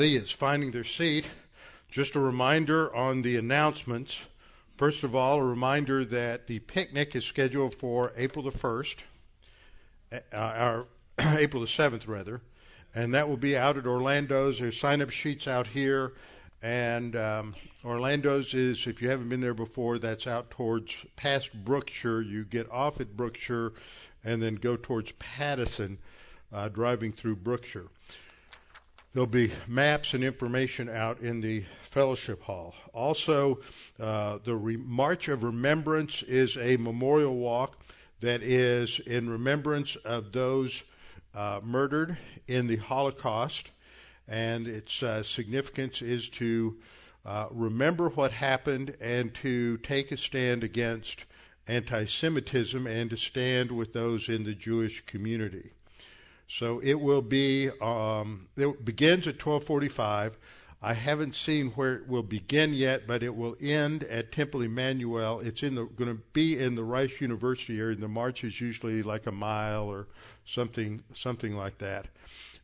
is finding their seat. Just a reminder on the announcements. First of all, a reminder that the picnic is scheduled for April the 1st, uh, or April the 7th, rather, and that will be out at Orlando's. There's sign up sheets out here, and um, Orlando's is, if you haven't been there before, that's out towards past Brookshire. You get off at Brookshire and then go towards Pattison, uh, driving through Brookshire. There'll be maps and information out in the fellowship hall. Also, uh, the Re- March of Remembrance is a memorial walk that is in remembrance of those uh, murdered in the Holocaust, and its uh, significance is to uh, remember what happened and to take a stand against anti Semitism and to stand with those in the Jewish community. So it will be. Um, it begins at 12:45. I haven't seen where it will begin yet, but it will end at Temple Emmanuel. It's in the going to be in the Rice University area. The march is usually like a mile or something something like that,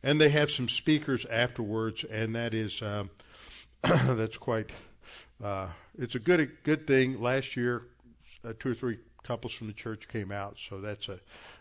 and they have some speakers afterwards, and that is um, that's quite. Uh, it's a good good thing. Last year, uh, two or three couples from the church came out, so that's a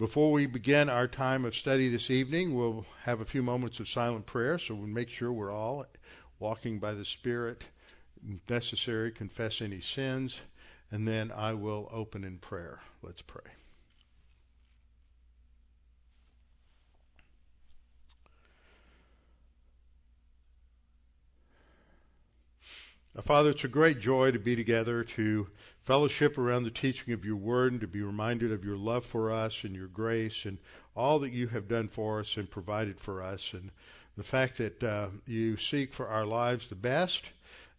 Before we begin our time of study this evening, we'll have a few moments of silent prayer, so we'll make sure we're all walking by the Spirit. Necessary, confess any sins, and then I will open in prayer. Let's pray. Father, it's a great joy to be together to fellowship around the teaching of your word and to be reminded of your love for us and your grace and all that you have done for us and provided for us and the fact that uh, you seek for our lives the best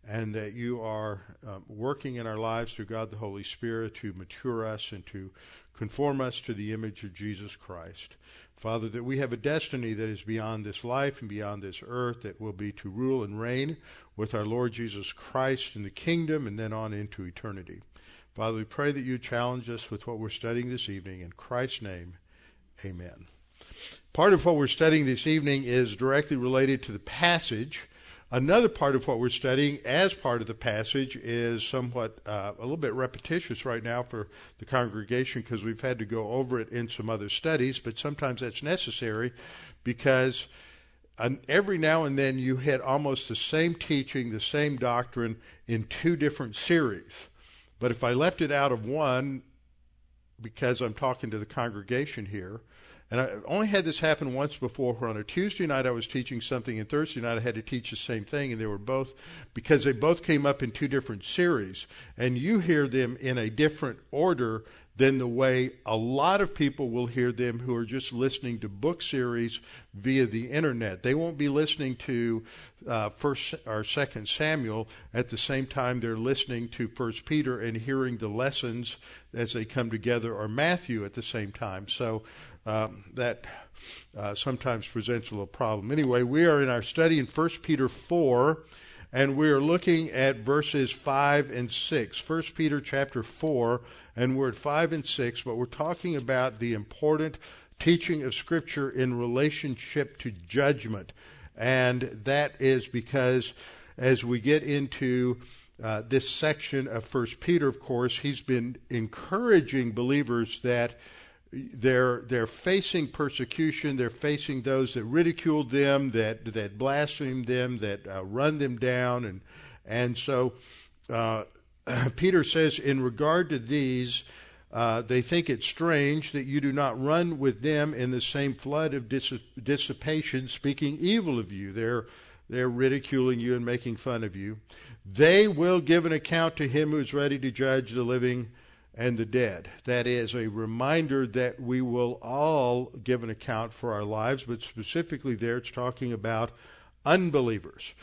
and that you are um, working in our lives through God the Holy Spirit to mature us and to conform us to the image of Jesus Christ. Father, that we have a destiny that is beyond this life and beyond this earth, that will be to rule and reign with our Lord Jesus Christ in the kingdom and then on into eternity. Father, we pray that you challenge us with what we're studying this evening. In Christ's name, amen. Part of what we're studying this evening is directly related to the passage. Another part of what we're studying as part of the passage is somewhat uh, a little bit repetitious right now for the congregation because we've had to go over it in some other studies, but sometimes that's necessary because every now and then you hit almost the same teaching, the same doctrine in two different series. But if I left it out of one, because I'm talking to the congregation here, and I only had this happen once before where on a Tuesday night I was teaching something and Thursday night I had to teach the same thing and they were both because they both came up in two different series and you hear them in a different order than the way a lot of people will hear them who are just listening to book series via the internet. They won't be listening to uh, First or Second Samuel at the same time they're listening to First Peter and hearing the lessons as they come together, or Matthew at the same time. So um, that uh, sometimes presents a little problem. Anyway, we are in our study in First Peter four and we are looking at verses 5 and 6. 1 Peter chapter 4, and we're at 5 and 6, but we're talking about the important teaching of Scripture in relationship to judgment. And that is because as we get into uh, this section of First Peter, of course, he's been encouraging believers that they're they're facing persecution. They're facing those that ridicule them, that that blaspheme them, that uh, run them down, and and so uh, Peter says in regard to these. Uh, they think it strange that you do not run with them in the same flood of dis- dissipation, speaking evil of you. They're they're ridiculing you and making fun of you. They will give an account to him who is ready to judge the living and the dead. That is a reminder that we will all give an account for our lives, but specifically there it's talking about unbelievers.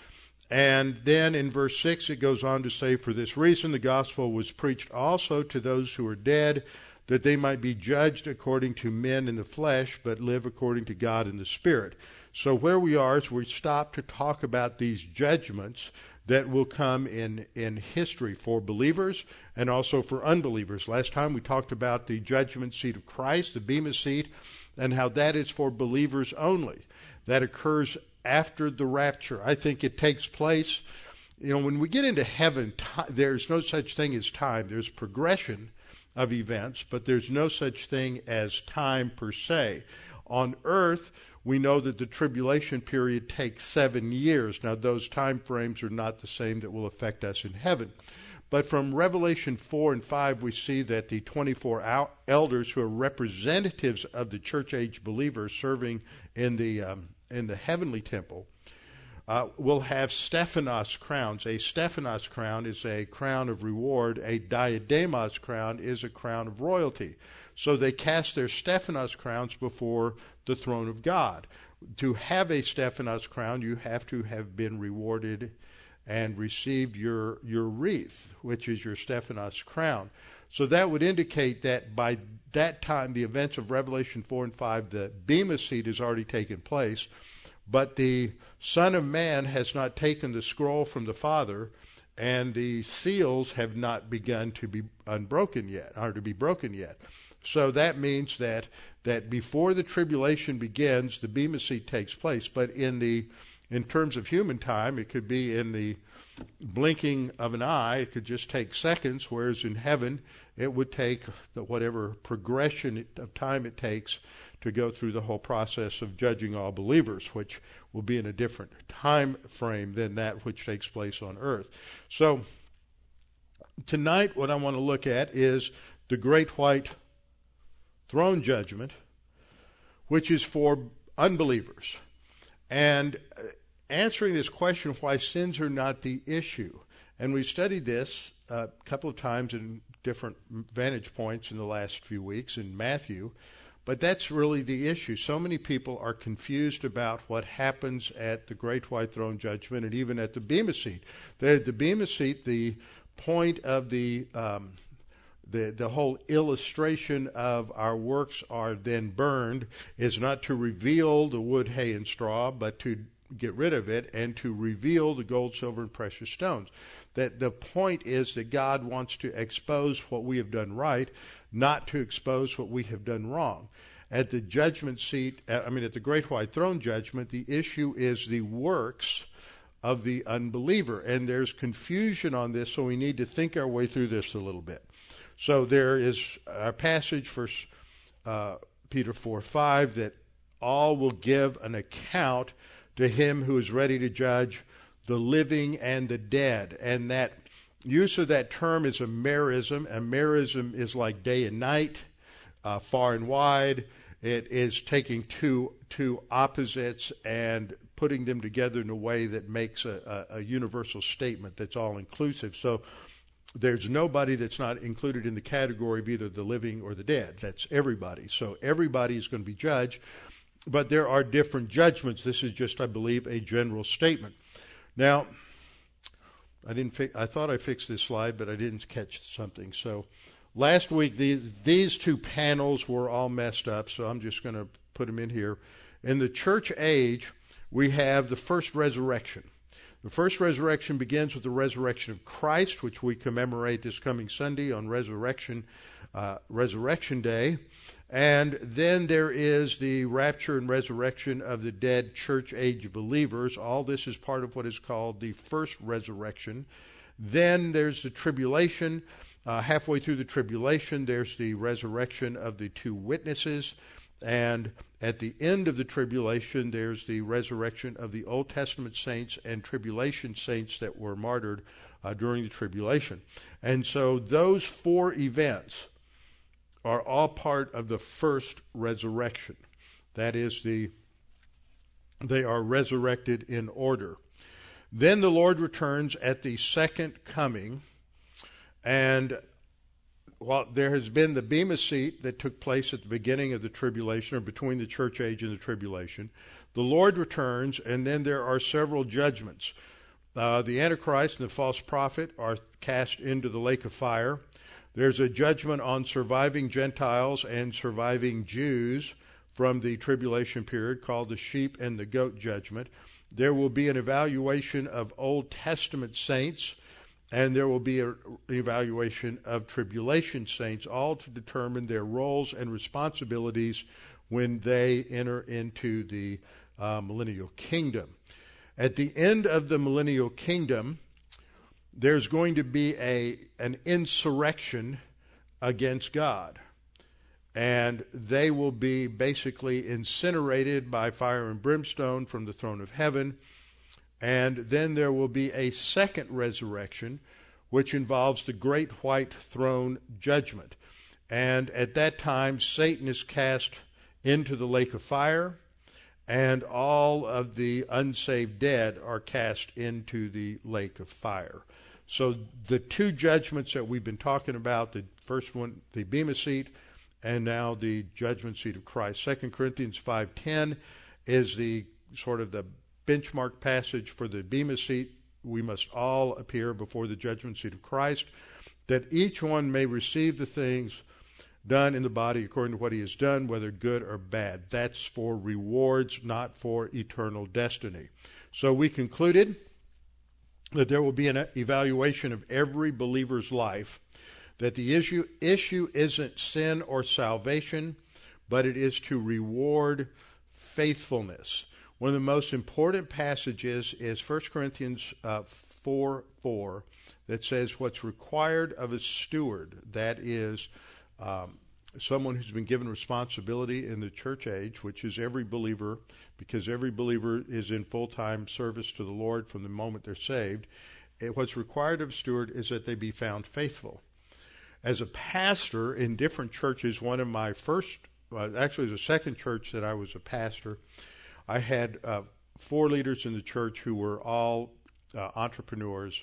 And then in verse 6 it goes on to say, For this reason the gospel was preached also to those who are dead, that they might be judged according to men in the flesh, but live according to God in the Spirit. So where we are is we stop to talk about these judgments that will come in, in history for believers and also for unbelievers. Last time we talked about the judgment seat of Christ, the Bema seat, and how that is for believers only. That occurs after the rapture. I think it takes place, you know, when we get into heaven, there's no such thing as time. There's progression of events, but there's no such thing as time per se. On earth, we know that the tribulation period takes seven years. Now, those time frames are not the same that will affect us in heaven. But from Revelation 4 and 5, we see that the 24 elders who are representatives of the church age believers serving in the, um, in the heavenly temple uh, will have Stephanos crowns. A Stephanos crown is a crown of reward, a diademos crown is a crown of royalty. So they cast their Stephanos crowns before the throne of God. To have a Stephanos crown, you have to have been rewarded and received your, your wreath, which is your Stephanos crown. So that would indicate that by that time, the events of Revelation 4 and 5, the Bema seat has already taken place, but the Son of Man has not taken the scroll from the Father, and the seals have not begun to be unbroken yet, or to be broken yet. So that means that that before the tribulation begins, the Bema seat takes place. But in the in terms of human time, it could be in the blinking of an eye. It could just take seconds, whereas in heaven, it would take the, whatever progression of time it takes to go through the whole process of judging all believers, which will be in a different time frame than that which takes place on earth. So, tonight, what I want to look at is the great white throne judgment, which is for unbelievers. And uh, answering this question, why sins are not the issue. And we've studied this uh, a couple of times in different vantage points in the last few weeks in Matthew. But that's really the issue. So many people are confused about what happens at the Great White Throne Judgment and even at the Bema Seat. That at the Bema Seat, the point of the um, the, the whole illustration of our works are then burned is not to reveal the wood, hay, and straw, but to get rid of it and to reveal the gold, silver, and precious stones. That the point is that God wants to expose what we have done right, not to expose what we have done wrong. At the judgment seat, uh, I mean, at the great white throne judgment, the issue is the works of the unbeliever. And there's confusion on this, so we need to think our way through this a little bit. So there is a passage, First uh, Peter 4 5, that all will give an account to him who is ready to judge the living and the dead. And that use of that term is a merism. A merism is like day and night, uh, far and wide. It is taking two two opposites and putting them together in a way that makes a, a, a universal statement that's all inclusive. So there's nobody that's not included in the category of either the living or the dead. That's everybody. So everybody is going to be judged, but there are different judgments. This is just, I believe, a general statement. Now, I didn't. Fi- I thought I fixed this slide, but I didn't catch something. So last week these these two panels were all messed up. So I'm just going to put them in here. In the church age, we have the first resurrection. The first resurrection begins with the resurrection of Christ, which we commemorate this coming Sunday on Resurrection uh, Resurrection Day. And then there is the rapture and resurrection of the dead church age believers. All this is part of what is called the first resurrection. Then there's the tribulation. Uh, halfway through the tribulation, there's the resurrection of the two witnesses. And at the end of the tribulation, there's the resurrection of the Old Testament saints and tribulation saints that were martyred uh, during the tribulation. And so those four events are all part of the first resurrection. That is, the they are resurrected in order. Then the Lord returns at the second coming, and well, there has been the Bema seat that took place at the beginning of the tribulation, or between the church age and the tribulation. the Lord returns, and then there are several judgments. Uh, the Antichrist and the false prophet are cast into the lake of fire. There's a judgment on surviving Gentiles and surviving Jews from the tribulation period called the sheep and the goat judgment. There will be an evaluation of Old Testament saints, and there will be an evaluation of tribulation saints, all to determine their roles and responsibilities when they enter into the uh, millennial kingdom. At the end of the millennial kingdom, there's going to be a an insurrection against God. And they will be basically incinerated by fire and brimstone from the throne of heaven. And then there will be a second resurrection, which involves the great white throne judgment. And at that time, Satan is cast into the lake of fire and all of the unsaved dead are cast into the lake of fire. So the two judgments that we've been talking about, the first one, the Bema seat, and now the judgment seat of Christ. 2 Corinthians 5.10 is the sort of the benchmark passage for the Bema seat. We must all appear before the judgment seat of Christ, that each one may receive the things done in the body according to what he has done, whether good or bad. That's for rewards, not for eternal destiny. So we concluded that there will be an evaluation of every believer's life, that the issue, issue isn't sin or salvation, but it is to reward faithfulness. One of the most important passages is 1 Corinthians uh, 4 4 that says what's required of a steward, that is, um, someone who's been given responsibility in the church age, which is every believer, because every believer is in full time service to the Lord from the moment they're saved. It, what's required of a steward is that they be found faithful. As a pastor in different churches, one of my first, actually, the second church that I was a pastor, I had uh, four leaders in the church who were all uh, entrepreneurs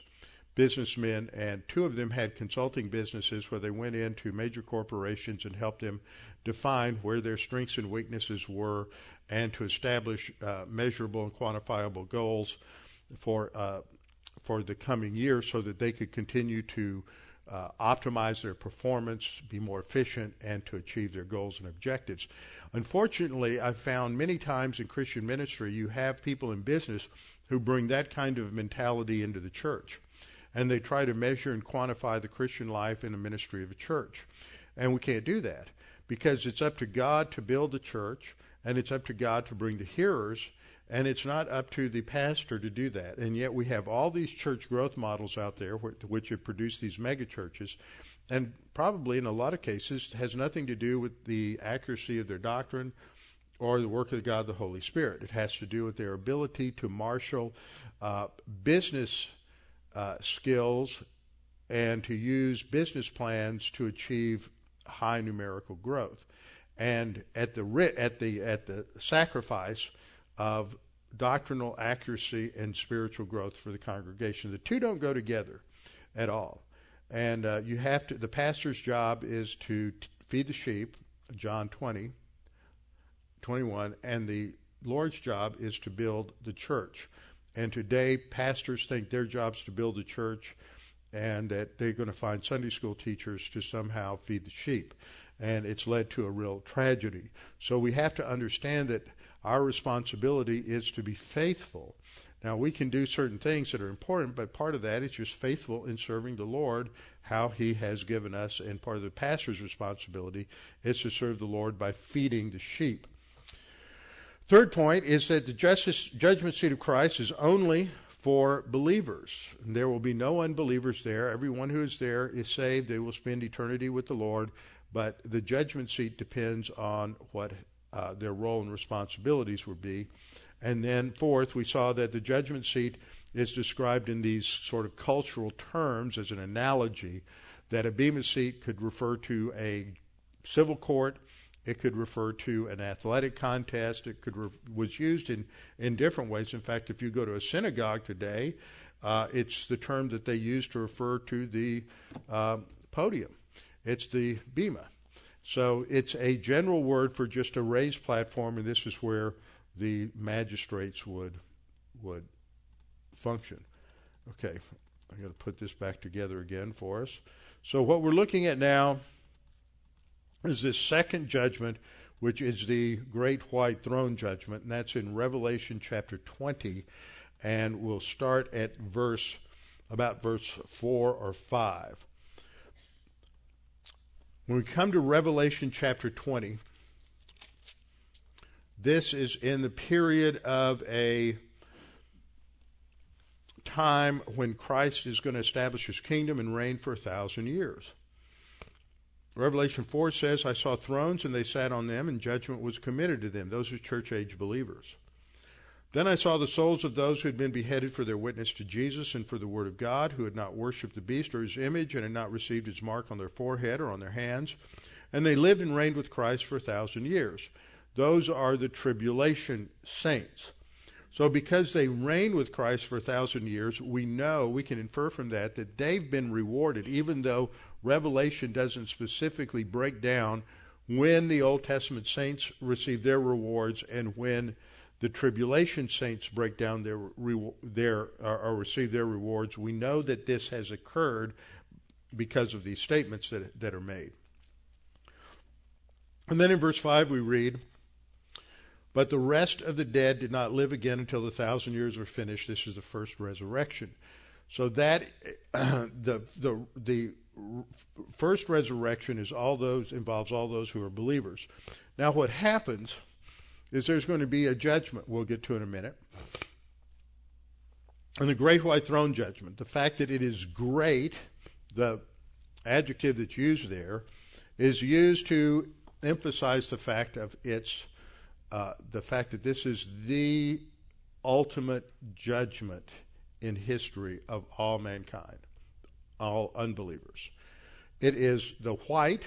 businessmen, and two of them had consulting businesses where they went into major corporations and helped them define where their strengths and weaknesses were and to establish uh, measurable and quantifiable goals for uh, for the coming year so that they could continue to uh, optimize their performance, be more efficient, and to achieve their goals and objectives. Unfortunately, I've found many times in Christian ministry you have people in business who bring that kind of mentality into the church and they try to measure and quantify the Christian life in the ministry of a church. And we can't do that because it's up to God to build the church and it's up to God to bring the hearers and it's not up to the pastor to do that. And yet we have all these church growth models out there which have produced these mega churches and probably in a lot of cases has nothing to do with the accuracy of their doctrine or the work of God the Holy Spirit. It has to do with their ability to marshal uh, business uh, skills and to use business plans to achieve high numerical growth, and at the at the at the sacrifice of doctrinal accuracy and spiritual growth for the congregation. The two don't go together at all, and uh, you have to. The pastor's job is to t- feed the sheep, John 20, 21, and the Lord's job is to build the church. And today, pastors think their job is to build the church and that they're going to find Sunday school teachers to somehow feed the sheep. And it's led to a real tragedy. So we have to understand that our responsibility is to be faithful. Now, we can do certain things that are important, but part of that is just faithful in serving the Lord how He has given us. And part of the pastor's responsibility is to serve the Lord by feeding the sheep. Third point is that the justice, judgment seat of Christ is only for believers. There will be no unbelievers there. Everyone who is there is saved. They will spend eternity with the Lord. But the judgment seat depends on what uh, their role and responsibilities would be. And then, fourth, we saw that the judgment seat is described in these sort of cultural terms as an analogy that a bema seat could refer to a civil court it could refer to an athletic contest. It could re- was used in in different ways. In fact, if you go to a synagogue today, uh, it's the term that they use to refer to the uh, podium. It's the bema. So it's a general word for just a raised platform, and this is where the magistrates would would function. Okay, I'm going to put this back together again for us. So what we're looking at now is this second judgment, which is the great white throne judgment, and that's in Revelation chapter 20, and we'll start at verse about verse 4 or 5. When we come to Revelation chapter 20, this is in the period of a time when Christ is going to establish his kingdom and reign for a thousand years. Revelation 4 says, I saw thrones and they sat on them, and judgment was committed to them. Those are church age believers. Then I saw the souls of those who had been beheaded for their witness to Jesus and for the word of God, who had not worshipped the beast or his image, and had not received his mark on their forehead or on their hands. And they lived and reigned with Christ for a thousand years. Those are the tribulation saints. So, because they reign with Christ for a thousand years, we know, we can infer from that, that they've been rewarded, even though Revelation doesn't specifically break down when the Old Testament saints receive their rewards and when the tribulation saints break down their, their or receive their rewards. We know that this has occurred because of these statements that, that are made. And then in verse 5 we read, But the rest of the dead did not live again until the thousand years were finished. This is the first resurrection. So that uh, the the the first resurrection is all those involves all those who are believers. Now what happens is there's going to be a judgment we'll get to in a minute. And the great white throne judgment, the fact that it is great, the adjective that's used there, is used to emphasize the fact of its uh, the fact that this is the ultimate judgment in history of all mankind, all unbelievers. It is the white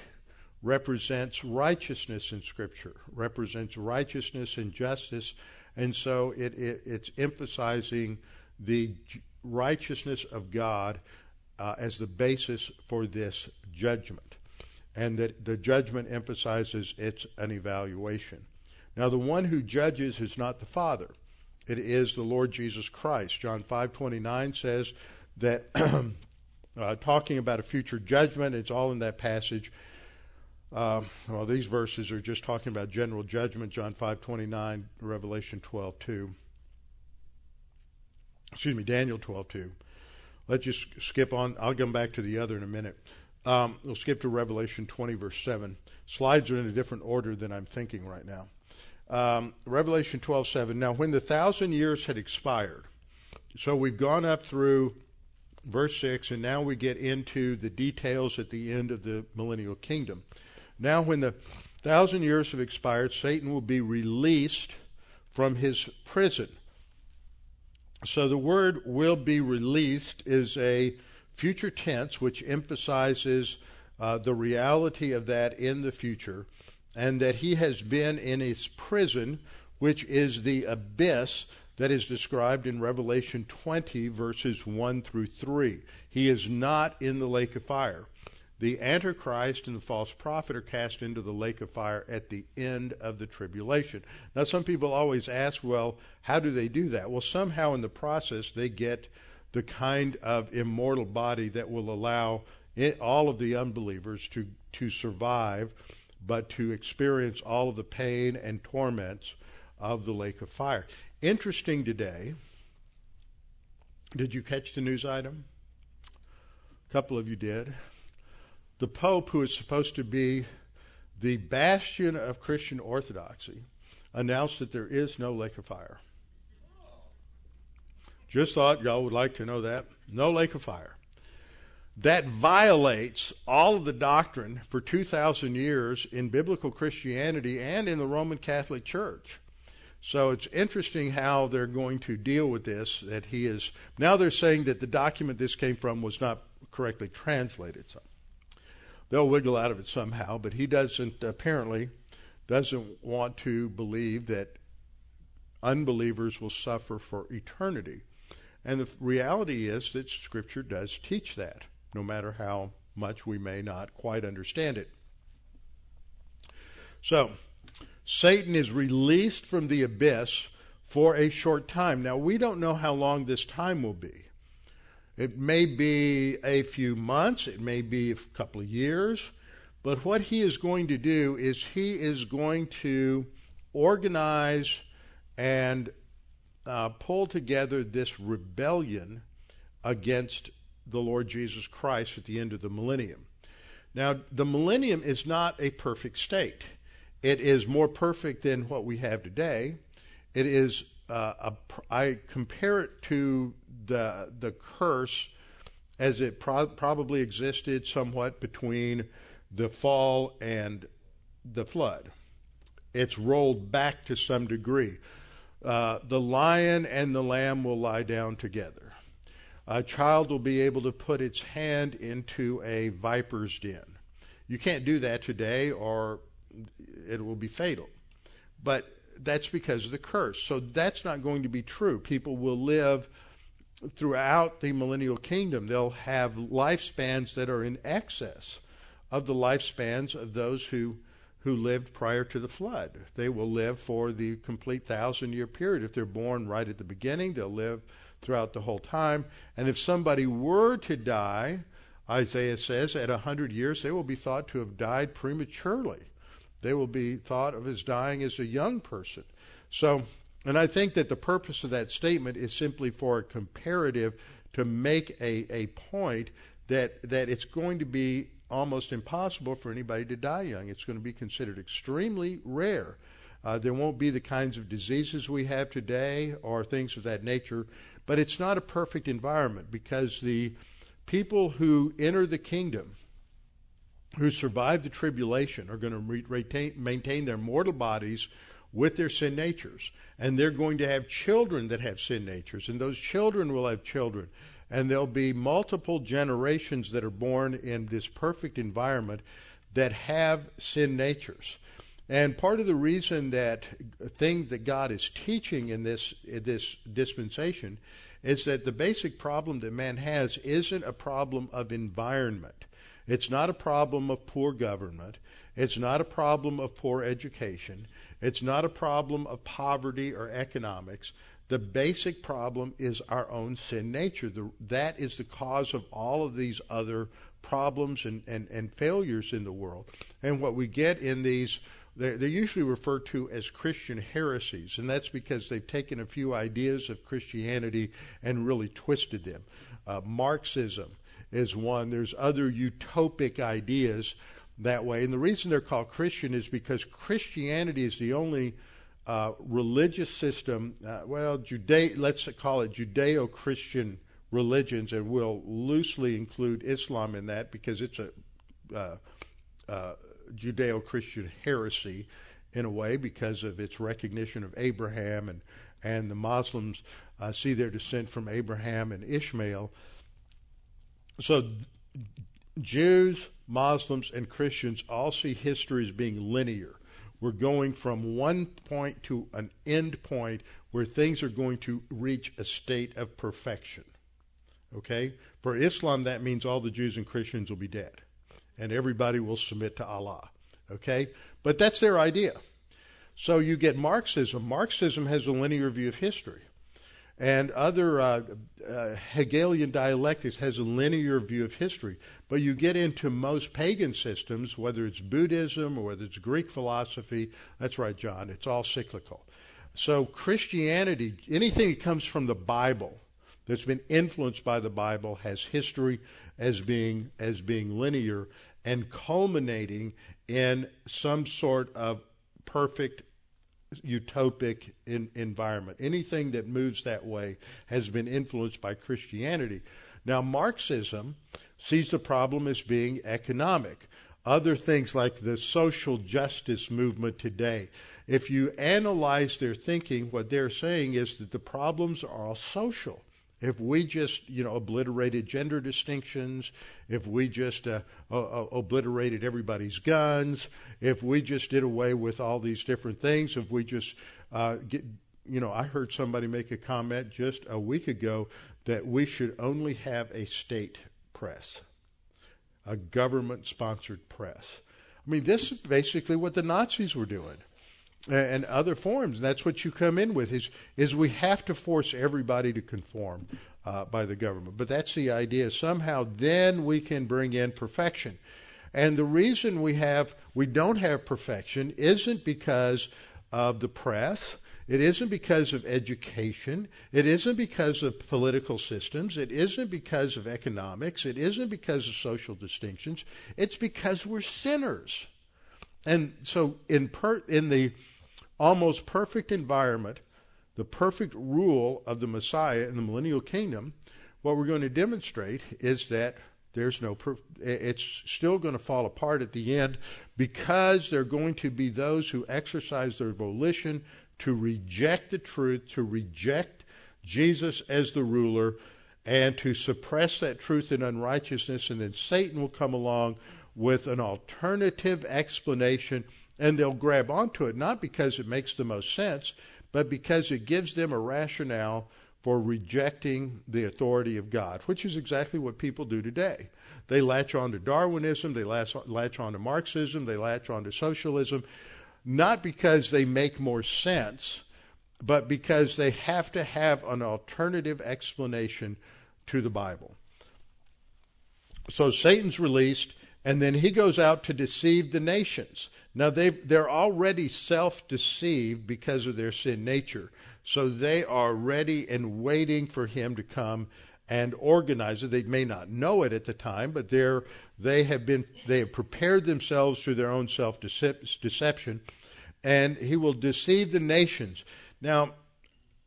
represents righteousness in Scripture, represents righteousness and justice, and so it, it, it's emphasizing the righteousness of God uh, as the basis for this judgment, and that the judgment emphasizes it's an evaluation. Now, the one who judges is not the Father; it is the Lord Jesus Christ. John five twenty nine says that. uh, talking about a future judgment, it's all in that passage uh, well, these verses are just talking about general judgment, John 5 29, Revelation 12 2. Excuse me, Daniel 12 2. Let's just skip on. I'll come back to the other in a minute. Um, we'll skip to Revelation 20, verse 7. Slides are in a different order than I'm thinking right now. Um, Revelation 12 7. Now, when the thousand years had expired, so we've gone up through verse 6, and now we get into the details at the end of the millennial kingdom. Now, when the thousand years have expired, Satan will be released from his prison. So the word will be released is a future tense which emphasizes uh, the reality of that in the future and that he has been in his prison, which is the abyss that is described in Revelation 20, verses 1 through 3. He is not in the lake of fire the Antichrist and the false prophet are cast into the lake of fire at the end of the tribulation. Now, some people always ask, well, how do they do that? Well, somehow in the process, they get the kind of immortal body that will allow it, all of the unbelievers to, to survive, but to experience all of the pain and torments of the lake of fire. Interesting today. Did you catch the news item? A couple of you did the Pope, who is supposed to be the bastion of Christian orthodoxy, announced that there is no lake of fire. Just thought y'all would like to know that. No lake of fire. That violates all of the doctrine for 2,000 years in biblical Christianity and in the Roman Catholic Church. So it's interesting how they're going to deal with this. That he is now they're saying that the document this came from was not correctly translated. So they'll wiggle out of it somehow, but he doesn't apparently doesn't want to believe that unbelievers will suffer for eternity. And the reality is that Scripture does teach that, no matter how much we may not quite understand it. So, Satan is released from the abyss for a short time. Now, we don't know how long this time will be. It may be a few months, it may be a couple of years, but what he is going to do is he is going to organize and uh, pull together this rebellion against the Lord Jesus Christ at the end of the millennium. Now, the millennium is not a perfect state. It is more perfect than what we have today. It is uh, a, I compare it to the the curse as it pro- probably existed somewhat between the fall and the flood. It's rolled back to some degree. Uh, the lion and the lamb will lie down together. A child will be able to put its hand into a viper's den. You can't do that today, or it will be fatal. But that's because of the curse. So that's not going to be true. People will live throughout the millennial kingdom. They'll have lifespans that are in excess of the lifespans of those who who lived prior to the flood. They will live for the complete thousand year period. If they're born right at the beginning, they'll live throughout the whole time. And if somebody were to die, Isaiah says, at a hundred years, they will be thought to have died prematurely. They will be thought of as dying as a young person. So, and I think that the purpose of that statement is simply for a comparative to make a, a point that that it's going to be almost impossible for anybody to die young. It's going to be considered extremely rare. Uh, there won't be the kinds of diseases we have today or things of that nature, but it's not a perfect environment because the people who enter the kingdom who survive the tribulation are going to retain, maintain their mortal bodies with their sin natures. And they're going to have children that have sin natures. And those children will have children. And there'll be multiple generations that are born in this perfect environment that have sin natures. And part of the reason that things that God is teaching in this in this dispensation is that the basic problem that man has isn't a problem of environment. It's not a problem of poor government. It's not a problem of poor education. It's not a problem of poverty or economics. The basic problem is our own sin nature. The, that is the cause of all of these other problems and, and, and failures in the world. And what we get in these, they're, they're usually referred to as Christian heresies, and that's because they've taken a few ideas of Christianity and really twisted them. Uh, Marxism is one. There's other utopic ideas that way. And the reason they're called Christian is because Christianity is the only uh, religious system, uh, well, Juda- let's call it Judeo Christian religions, and we'll loosely include Islam in that because it's a uh, uh Judeo Christian heresy in a way because of its recognition of Abraham and, and the Muslims uh, see their descent from Abraham and Ishmael. So Jews, Muslims, and Christians all see history as being linear. We're going from one point to an end point where things are going to reach a state of perfection. Okay? For Islam, that means all the Jews and Christians will be dead, and everybody will submit to Allah. Okay? But that's their idea. So you get Marxism. Marxism has a linear view of history and other uh, uh, Hegelian dialectics has a linear view of history. But you get into most pagan systems, whether it's Buddhism or whether it's Greek philosophy, that's right, John, it's all cyclical. So Christianity, anything that comes from the Bible that's been influenced by the Bible has history as being as being linear and culminating in some sort of perfect utopic in, environment. Anything that moves that way has been influenced by Christianity. Now, Marxism sees the problem as being economic. Other things like the social justice movement today, if you analyze their thinking, what they're saying is that the problems are all social. If we just, you know, obliterated gender distinctions, if we just uh, uh, obliterated everybody's guns, if we just did away with all these different things, if we just uh, get, you know, I heard somebody make a comment just a week ago that we should only have a state press, a government sponsored press. I mean, this is basically what the Nazis were doing. And other forms. That's what you come in with is is we have to force everybody to conform uh, by the government. But that's the idea. Somehow, then we can bring in perfection. And the reason we have we don't have perfection isn't because of the press. It isn't because of education. It isn't because of political systems. It isn't because of economics. It isn't because of social distinctions. It's because we're sinners. And so, in, per, in the almost perfect environment, the perfect rule of the Messiah in the millennial kingdom, what we're going to demonstrate is that there's no it's still going to fall apart at the end because there are going to be those who exercise their volition to reject the truth, to reject Jesus as the ruler, and to suppress that truth in unrighteousness, and then Satan will come along with an alternative explanation and they'll grab onto it not because it makes the most sense, but because it gives them a rationale for rejecting the authority of God, which is exactly what people do today. They latch on to Darwinism, they latch, latch on to Marxism, they latch on to socialism, not because they make more sense, but because they have to have an alternative explanation to the Bible. So Satan's released, and then he goes out to deceive the nations. Now they they're already self-deceived because of their sin nature. So they are ready and waiting for him to come and organize it. They may not know it at the time, but they're they have been they have prepared themselves through their own self deception, and he will deceive the nations. Now,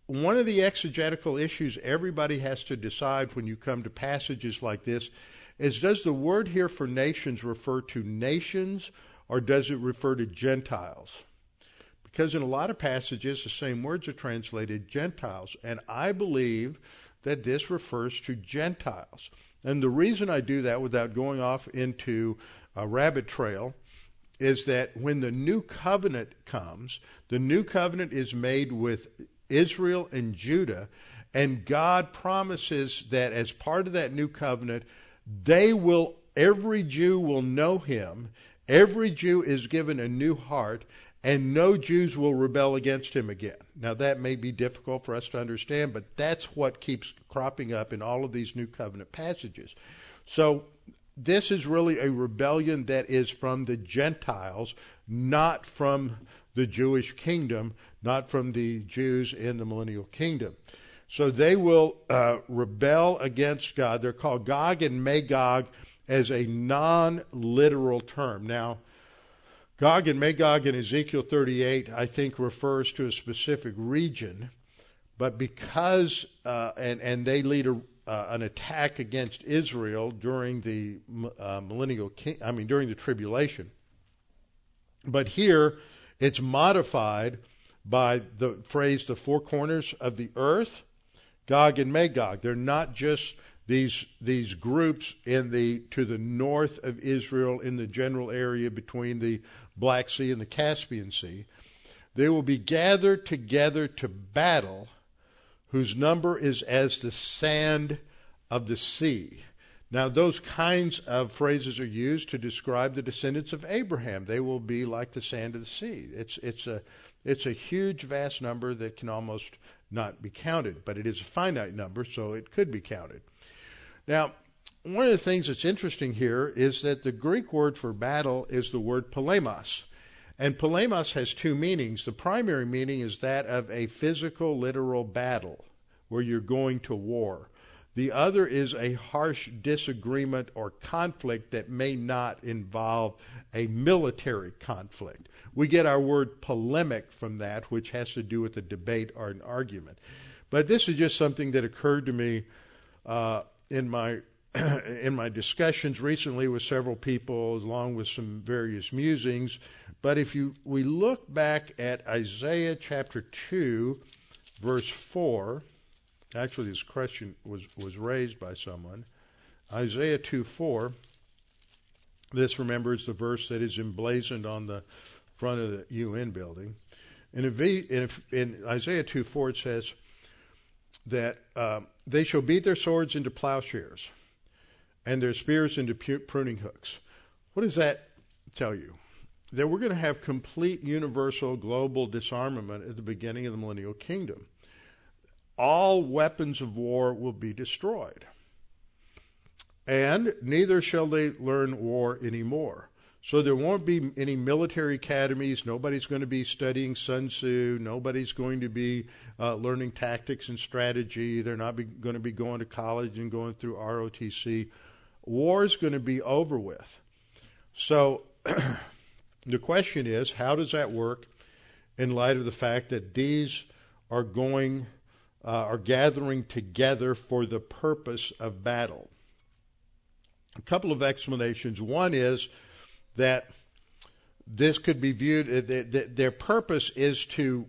one of the exegetical issues everybody has to decide when you come to passages like this is does the word here for nations refer to nations or does it refer to Gentiles? Because in a lot of passages, the same words are translated Gentiles. And I believe that this refers to Gentiles. And the reason I do that without going off into a rabbit trail is that when the new covenant comes, the new covenant is made with Israel and Judah, and God promises that as part of that new covenant, they will, every Jew will know him, Every Jew is given a new heart, and no Jews will rebel against him again. Now, that may be difficult for us to understand, but that's what keeps cropping up in all of these New Covenant passages. So, this is really a rebellion that is from the Gentiles, not from the Jewish kingdom, not from the Jews in the millennial kingdom. So they will uh, rebel against God. They're called Gog and Magog as a non literal term. Now, Gog and Magog in Ezekiel 38, I think, refers to a specific region, but because, uh, and, and they lead a, uh, an attack against Israel during the uh, millennial, king, I mean, during the tribulation. But here, it's modified by the phrase the four corners of the earth, Gog and Magog. They're not just these these groups in the to the north of Israel in the general area between the Black Sea and the Caspian Sea. They will be gathered together to battle whose number is as the sand of the sea. Now those kinds of phrases are used to describe the descendants of Abraham. They will be like the sand of the sea. It's it's a it's a huge vast number that can almost not be counted but it is a finite number so it could be counted now, one of the things that's interesting here is that the Greek word for battle is the word polemos. And polemos has two meanings. The primary meaning is that of a physical, literal battle where you're going to war. The other is a harsh disagreement or conflict that may not involve a military conflict. We get our word polemic from that, which has to do with a debate or an argument. But this is just something that occurred to me uh, in my in my discussions recently with several people, along with some various musings. But if you we look back at Isaiah chapter two, verse four, actually this question was was raised by someone. Isaiah two four. This remember is the verse that is emblazoned on the front of the UN building. And in, in Isaiah 2 4, it says, that uh, they shall beat their swords into plowshares and their spears into pruning hooks. What does that tell you? that we're going to have complete universal global disarmament at the beginning of the millennial kingdom. All weapons of war will be destroyed. And neither shall they learn war anymore. So there won't be any military academies. Nobody's going to be studying Sun Tzu. Nobody's going to be uh, learning tactics and strategy. They're not be, going to be going to college and going through ROTC. War is going to be over with. So the question is, how does that work in light of the fact that these are going, uh, are gathering together for the purpose of battle? A couple of explanations. One is that this could be viewed, uh, their purpose is to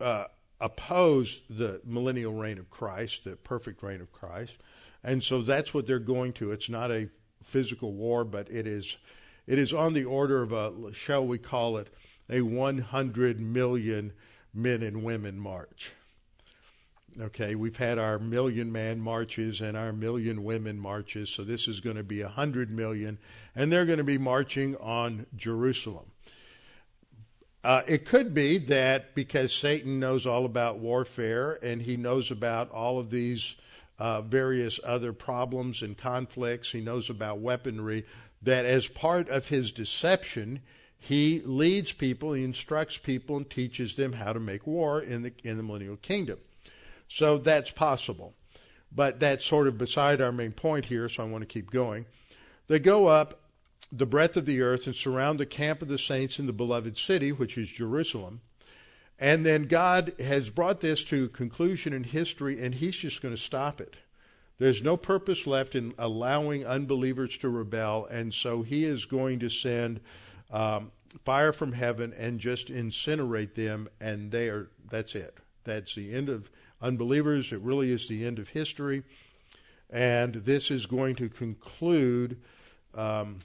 uh, oppose the millennial reign of Christ, the perfect reign of Christ. And so that's what they're going to. It's not a physical war, but it is, it is on the order of a, shall we call it, a 100 million men and women march. Okay, we've had our million man marches and our million women marches, so this is going to be a hundred million, and they're going to be marching on Jerusalem. Uh, it could be that because Satan knows all about warfare and he knows about all of these uh, various other problems and conflicts, he knows about weaponry, that as part of his deception, he leads people, he instructs people, and teaches them how to make war in the in the millennial kingdom. So that's possible. But that's sort of beside our main point here, so I want to keep going. They go up the breadth of the earth and surround the camp of the saints in the beloved city, which is Jerusalem. And then God has brought this to conclusion in history, and He's just going to stop it. There's no purpose left in allowing unbelievers to rebel, and so He is going to send um, fire from heaven and just incinerate them, and they are. That's it. That's the end of unbelievers. It really is the end of history. And this is going to conclude um,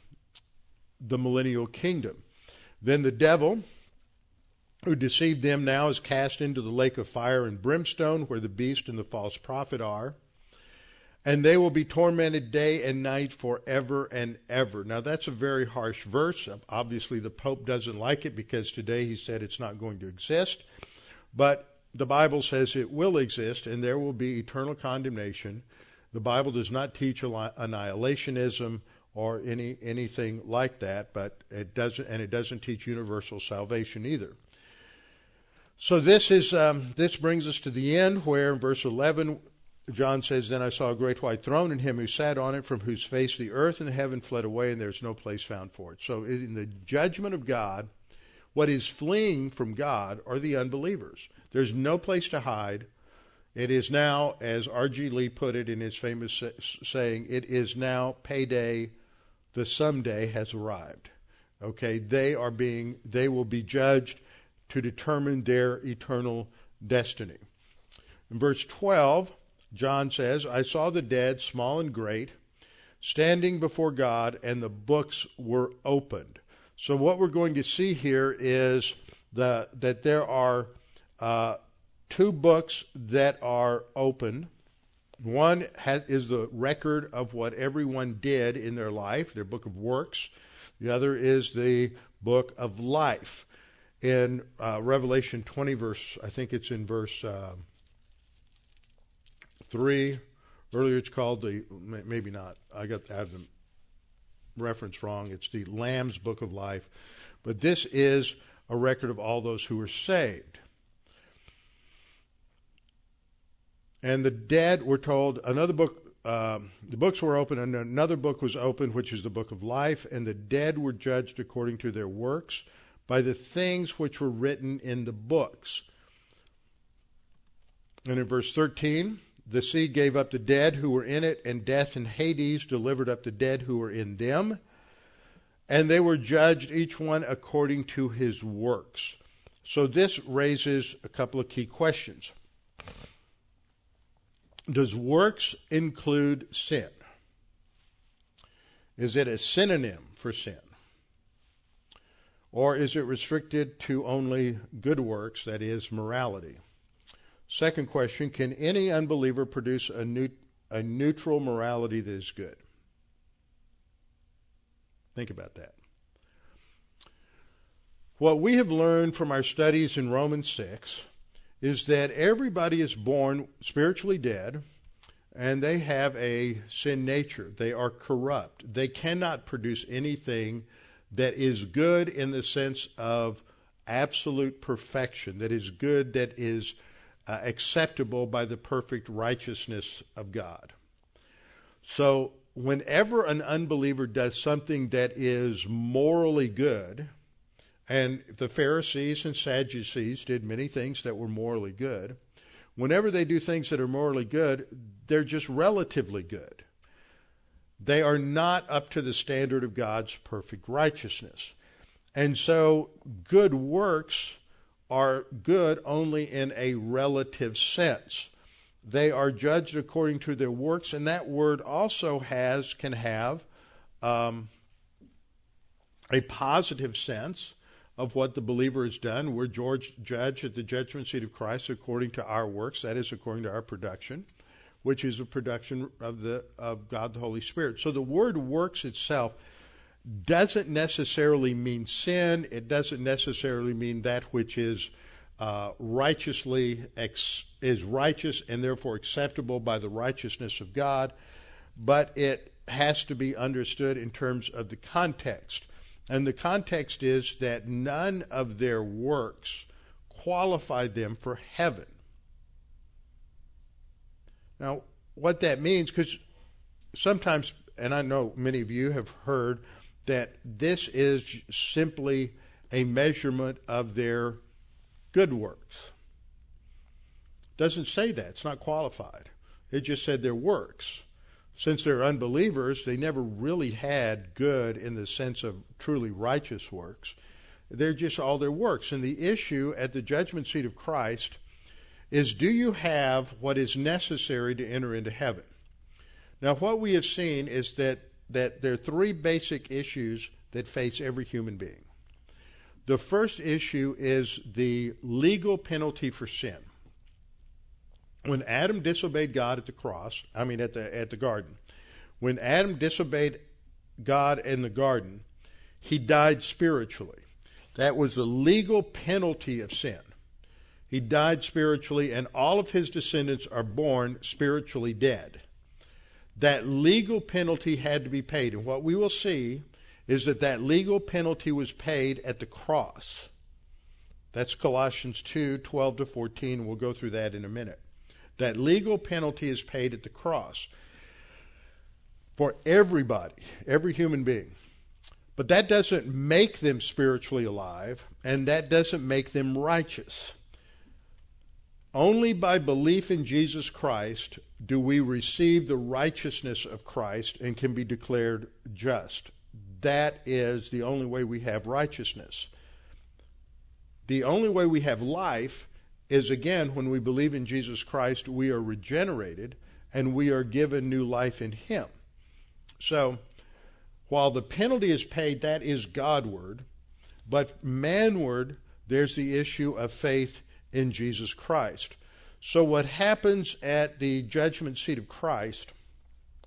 the millennial kingdom. Then the devil, who deceived them now, is cast into the lake of fire and brimstone, where the beast and the false prophet are. And they will be tormented day and night forever and ever. Now, that's a very harsh verse. Obviously, the Pope doesn't like it because today he said it's not going to exist. But the Bible says it will exist and there will be eternal condemnation. The Bible does not teach annihilationism or any anything like that, but it doesn't, and it doesn't teach universal salvation either. So this is um, this brings us to the end, where in verse 11, John says, "Then I saw a great white throne, and him who sat on it, from whose face the earth and heaven fled away, and there's no place found for it." So in the judgment of God, what is fleeing from God are the unbelievers. There's no place to hide. It is now, as R.G. Lee put it in his famous saying, it is now payday. The someday has arrived. Okay, they are being, they will be judged to determine their eternal destiny. In verse 12, John says, I saw the dead, small and great, standing before God, and the books were opened. So what we're going to see here is the, that there are uh, two books that are open. One has, is the record of what everyone did in their life, their book of works. The other is the book of life. In uh, Revelation 20, verse, I think it's in verse uh, 3. Earlier it's called the, maybe not, I got the reference wrong. It's the Lamb's book of life. But this is a record of all those who were saved. And the dead were told another book. Um, the books were open, and another book was opened, which is the book of life. And the dead were judged according to their works by the things which were written in the books. And in verse 13, the sea gave up the dead who were in it, and death and Hades delivered up the dead who were in them. And they were judged, each one according to his works. So this raises a couple of key questions. Does works include sin? Is it a synonym for sin? Or is it restricted to only good works, that is, morality? Second question Can any unbeliever produce a, new, a neutral morality that is good? Think about that. What we have learned from our studies in Romans 6 is that everybody is born spiritually dead and they have a sin nature. They are corrupt. They cannot produce anything that is good in the sense of absolute perfection, that is good, that is uh, acceptable by the perfect righteousness of God. So, whenever an unbeliever does something that is morally good, and the Pharisees and Sadducees did many things that were morally good, whenever they do things that are morally good, they're just relatively good. They are not up to the standard of God's perfect righteousness. And so good works are good only in a relative sense. They are judged according to their works, and that word also has can have um, a positive sense of what the believer has done. We're judged at the judgment seat of Christ according to our works, that is, according to our production, which is a production of the of God the Holy Spirit. So the word works itself doesn't necessarily mean sin. It doesn't necessarily mean that which is uh, righteously ex- is righteous and therefore acceptable by the righteousness of God, but it has to be understood in terms of the context. And the context is that none of their works qualified them for heaven. Now, what that means, because sometimes, and I know many of you have heard that this is simply a measurement of their good works. Doesn't say that. It's not qualified. It just said their works. Since they're unbelievers, they never really had good in the sense of truly righteous works. They're just all their works. And the issue at the judgment seat of Christ is do you have what is necessary to enter into heaven? Now, what we have seen is that that there are three basic issues that face every human being. The first issue is the legal penalty for sin. When Adam disobeyed God at the cross, I mean at the at the garden, when Adam disobeyed God in the garden, he died spiritually. That was the legal penalty of sin. He died spiritually, and all of his descendants are born spiritually dead that legal penalty had to be paid. And what we will see is that that legal penalty was paid at the cross. That's Colossians 2 12 to 14. We'll go through that in a minute. That legal penalty is paid at the cross for everybody, every human being. But that doesn't make them spiritually alive, and that doesn't make them righteous. Only by belief in Jesus Christ do we receive the righteousness of Christ and can be declared just. That is the only way we have righteousness. The only way we have life is again when we believe in Jesus Christ, we are regenerated and we are given new life in Him. So, while the penalty is paid, that is Godward, but manward, there's the issue of faith in Jesus Christ. So, what happens at the judgment seat of Christ,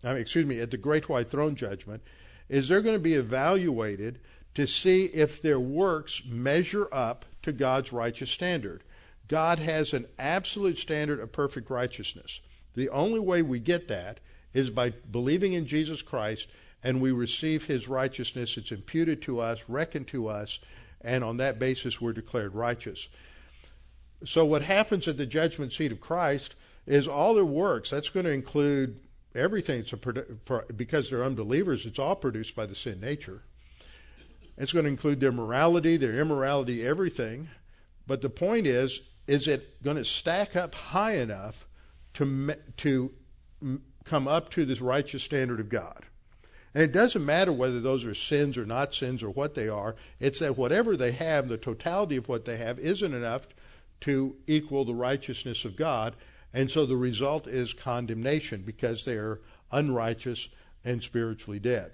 I mean, excuse me, at the great white throne judgment, is they're going to be evaluated to see if their works measure up to God's righteous standard. God has an absolute standard of perfect righteousness. The only way we get that is by believing in Jesus Christ and we receive his righteousness. It's imputed to us, reckoned to us, and on that basis we're declared righteous. So what happens at the judgment seat of Christ is all their works. That's going to include everything. It's because they're unbelievers, it's all produced by the sin nature. It's going to include their morality, their immorality, everything. But the point is, is it going to stack up high enough to to come up to this righteous standard of God? And it doesn't matter whether those are sins or not sins or what they are. It's that whatever they have, the totality of what they have, isn't enough to equal the righteousness of God. And so the result is condemnation because they are unrighteous and spiritually dead.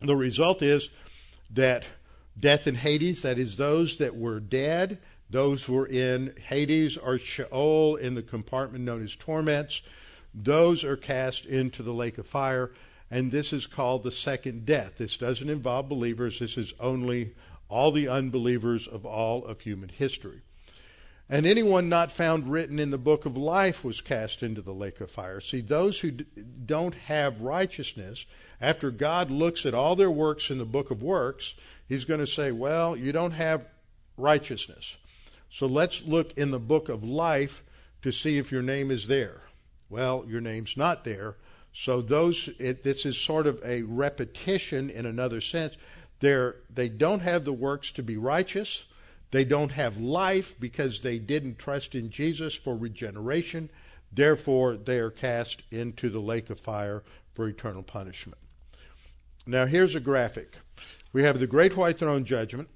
The result is that death in Hades, that is, those that were dead, those who were in Hades or Sheol in the compartment known as torments, those are cast into the lake of fire. And this is called the second death. This doesn't involve believers, this is only all the unbelievers of all of human history. And anyone not found written in the book of life was cast into the lake of fire. See, those who d- don't have righteousness, after God looks at all their works in the book of works, He's going to say, Well, you don't have righteousness. So let's look in the book of life to see if your name is there. Well, your name's not there. So those, it, this is sort of a repetition in another sense. They're, they don't have the works to be righteous. They don't have life because they didn't trust in Jesus for regeneration. Therefore, they are cast into the lake of fire for eternal punishment. Now, here's a graphic. We have the great white throne judgment.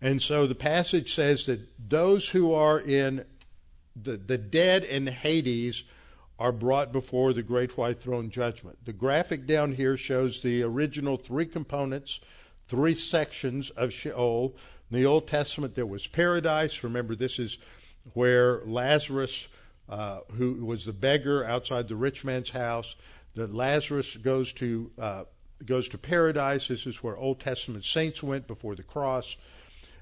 And so the passage says that those who are in the, the dead in Hades are brought before the great white throne judgment. The graphic down here shows the original three components three sections of Sheol. In the Old Testament, there was paradise. Remember, this is where Lazarus, uh, who was the beggar outside the rich man's house, that Lazarus goes to uh, goes to paradise. This is where Old Testament saints went before the cross,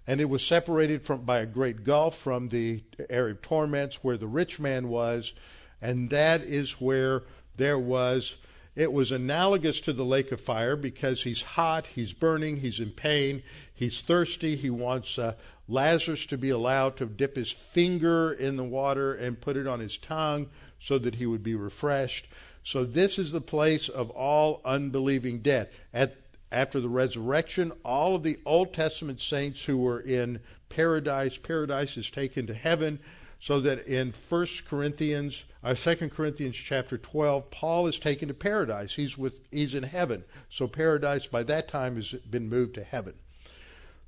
and it was separated from by a great gulf from the area of torments where the rich man was, and that is where there was it was analogous to the lake of fire because he's hot, he's burning, he's in pain, he's thirsty. He wants uh, Lazarus to be allowed to dip his finger in the water and put it on his tongue so that he would be refreshed. So, this is the place of all unbelieving dead. At, after the resurrection, all of the Old Testament saints who were in paradise, paradise is taken to heaven so that in 1 Corinthians, uh, 2 Corinthians chapter 12, Paul is taken to paradise. He's with he's in heaven. So paradise by that time has been moved to heaven.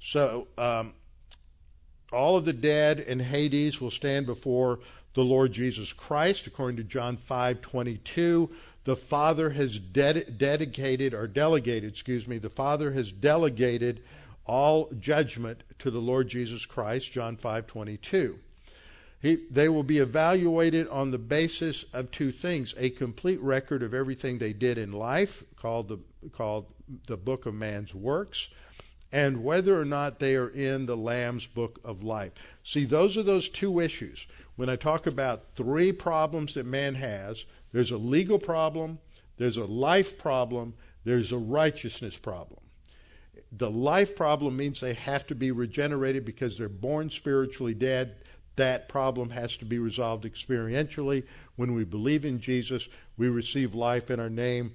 So um, all of the dead in Hades will stand before the Lord Jesus Christ, according to John 5:22. The Father has ded- dedicated or delegated, excuse me, the Father has delegated all judgment to the Lord Jesus Christ, John 5:22. He, they will be evaluated on the basis of two things a complete record of everything they did in life, called the, called the Book of Man's Works, and whether or not they are in the Lamb's Book of Life. See, those are those two issues. When I talk about three problems that man has, there's a legal problem, there's a life problem, there's a righteousness problem. The life problem means they have to be regenerated because they're born spiritually dead that problem has to be resolved experientially. When we believe in Jesus, we receive life, in our name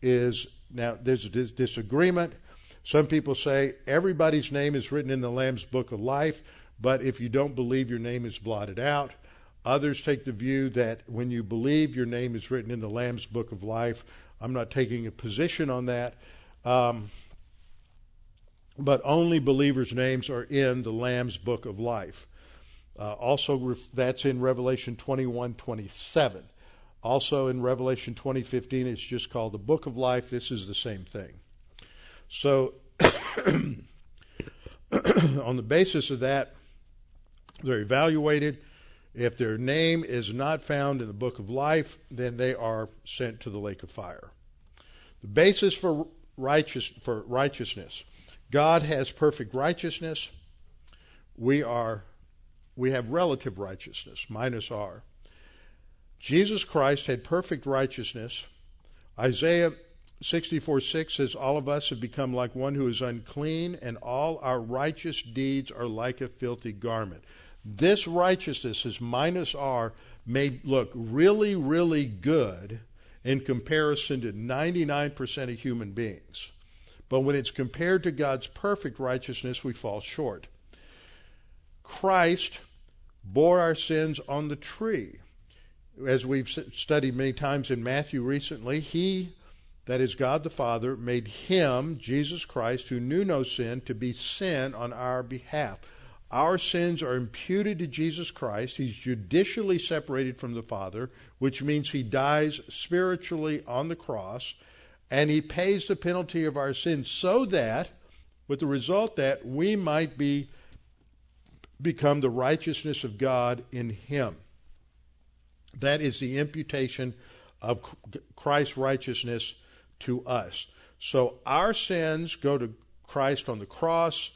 is now there's a dis- disagreement. Some people say everybody's name is written in the Lamb's Book of Life, but if you don't believe, your name is blotted out. Others take the view that when you believe, your name is written in the Lamb's Book of Life. I'm not taking a position on that. Um, but only believers' names are in the Lamb's Book of Life. Uh, also, that's in Revelation 21 27. Also, in Revelation 2015, it's just called the Book of Life. This is the same thing. So, on the basis of that, they're evaluated. If their name is not found in the book of life, then they are sent to the lake of fire. The basis for righteous for righteousness. God has perfect righteousness. We are we have relative righteousness, minus R. Jesus Christ had perfect righteousness. Isaiah 64 6 says, All of us have become like one who is unclean, and all our righteous deeds are like a filthy garment. This righteousness is minus R may look really, really good in comparison to 99% of human beings. But when it's compared to God's perfect righteousness, we fall short. Christ bore our sins on the tree. As we've studied many times in Matthew recently, He, that is God the Father, made Him, Jesus Christ, who knew no sin, to be sin on our behalf. Our sins are imputed to Jesus Christ. He's judicially separated from the Father, which means He dies spiritually on the cross, and He pays the penalty of our sins so that, with the result that we might be become the righteousness of God in him. That is the imputation of Christ's righteousness to us. So our sins go to Christ on the cross.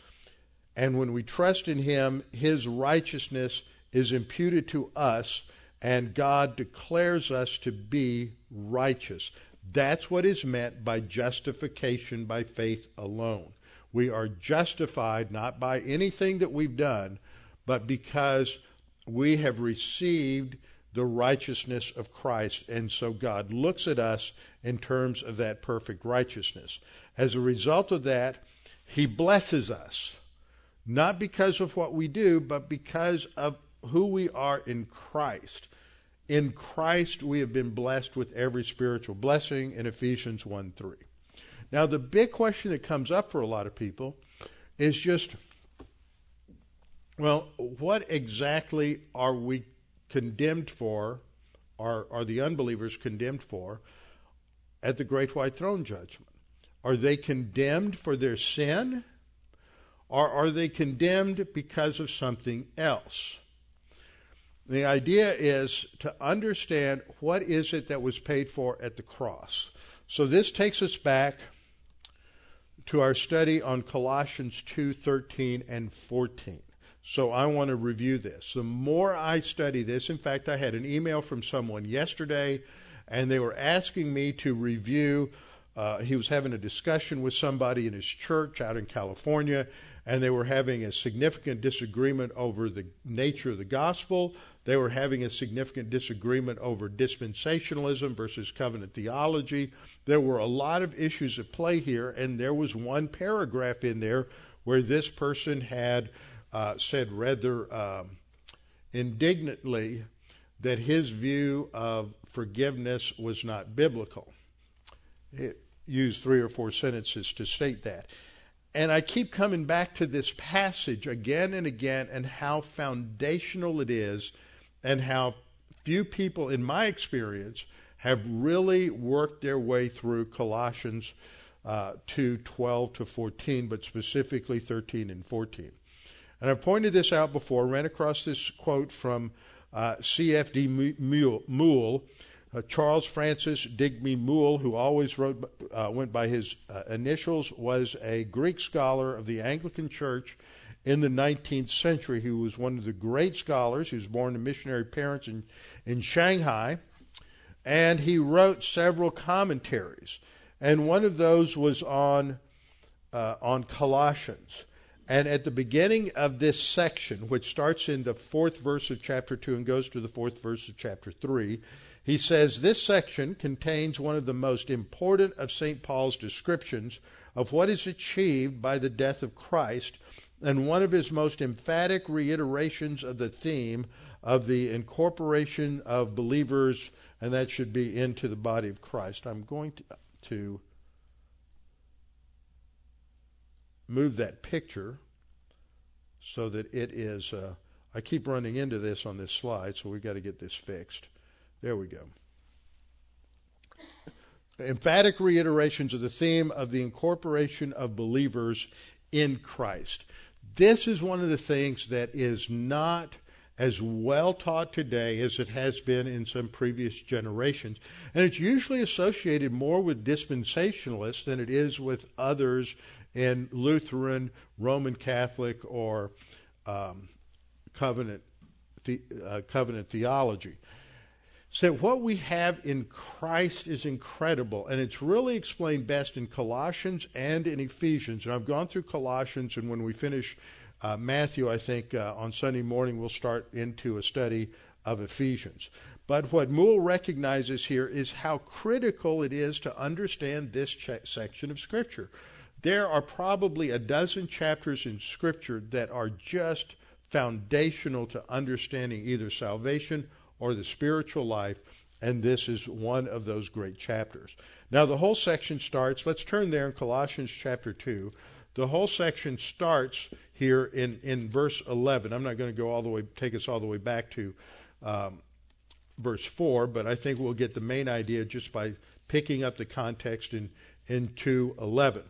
And when we trust in him, his righteousness is imputed to us, and God declares us to be righteous. That's what is meant by justification by faith alone. We are justified not by anything that we've done, but because we have received the righteousness of Christ. And so God looks at us in terms of that perfect righteousness. As a result of that, He blesses us, not because of what we do, but because of who we are in Christ. In Christ, we have been blessed with every spiritual blessing in Ephesians 1 3. Now, the big question that comes up for a lot of people is just, well, what exactly are we condemned for, are, are the unbelievers condemned for at the great white throne judgment? Are they condemned for their sin? Or are they condemned because of something else? The idea is to understand what is it that was paid for at the cross. So this takes us back to our study on Colossians 2:13 and 14. So I want to review this. The more I study this, in fact, I had an email from someone yesterday, and they were asking me to review. Uh, he was having a discussion with somebody in his church out in California, and they were having a significant disagreement over the nature of the gospel. They were having a significant disagreement over dispensationalism versus covenant theology. There were a lot of issues at play here, and there was one paragraph in there where this person had uh, said rather um, indignantly that his view of forgiveness was not biblical. It used three or four sentences to state that. And I keep coming back to this passage again and again and how foundational it is and how few people, in my experience, have really worked their way through Colossians uh, 2 12 to 14, but specifically 13 and 14. And I've pointed this out before, ran across this quote from uh, C.F.D. Moule, uh, Charles Francis Digby Moule, who always wrote, uh, went by his uh, initials, was a Greek scholar of the Anglican Church in the 19th century. He was one of the great scholars. He was born to missionary parents in, in Shanghai, and he wrote several commentaries. And one of those was on uh, on Colossians. And at the beginning of this section, which starts in the fourth verse of chapter 2 and goes to the fourth verse of chapter 3, he says this section contains one of the most important of St. Paul's descriptions of what is achieved by the death of Christ and one of his most emphatic reiterations of the theme of the incorporation of believers, and that should be into the body of Christ. I'm going to, to move that picture so that it is. Uh, I keep running into this on this slide, so we've got to get this fixed. There we go. Emphatic reiterations of the theme of the incorporation of believers in Christ. This is one of the things that is not as well taught today as it has been in some previous generations. And it's usually associated more with dispensationalists than it is with others in Lutheran, Roman Catholic, or um, covenant the, uh, covenant theology. So what we have in Christ is incredible, and it's really explained best in Colossians and in Ephesians. And I've gone through Colossians, and when we finish uh, Matthew, I think uh, on Sunday morning we'll start into a study of Ephesians. But what Moule recognizes here is how critical it is to understand this ch- section of Scripture. There are probably a dozen chapters in Scripture that are just foundational to understanding either salvation or the spiritual life, and this is one of those great chapters. Now, the whole section starts, let's turn there in Colossians chapter 2. The whole section starts here in, in verse 11. I'm not going to go all the way, take us all the way back to um, verse 4, but I think we'll get the main idea just by picking up the context in, in 211.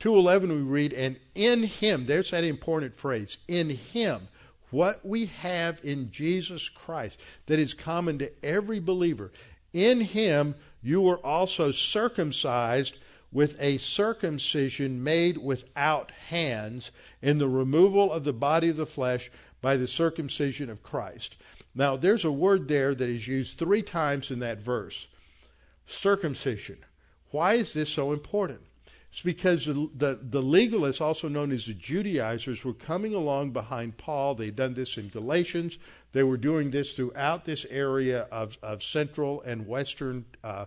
211 we read, and in him, there's that important phrase, in him, what we have in Jesus Christ that is common to every believer. In him you were also circumcised with a circumcision made without hands in the removal of the body of the flesh by the circumcision of Christ. Now, there's a word there that is used three times in that verse circumcision. Why is this so important? It's because the, the, the, legalists, also known as the Judaizers, were coming along behind Paul. They'd done this in Galatians. They were doing this throughout this area of, of central and western uh,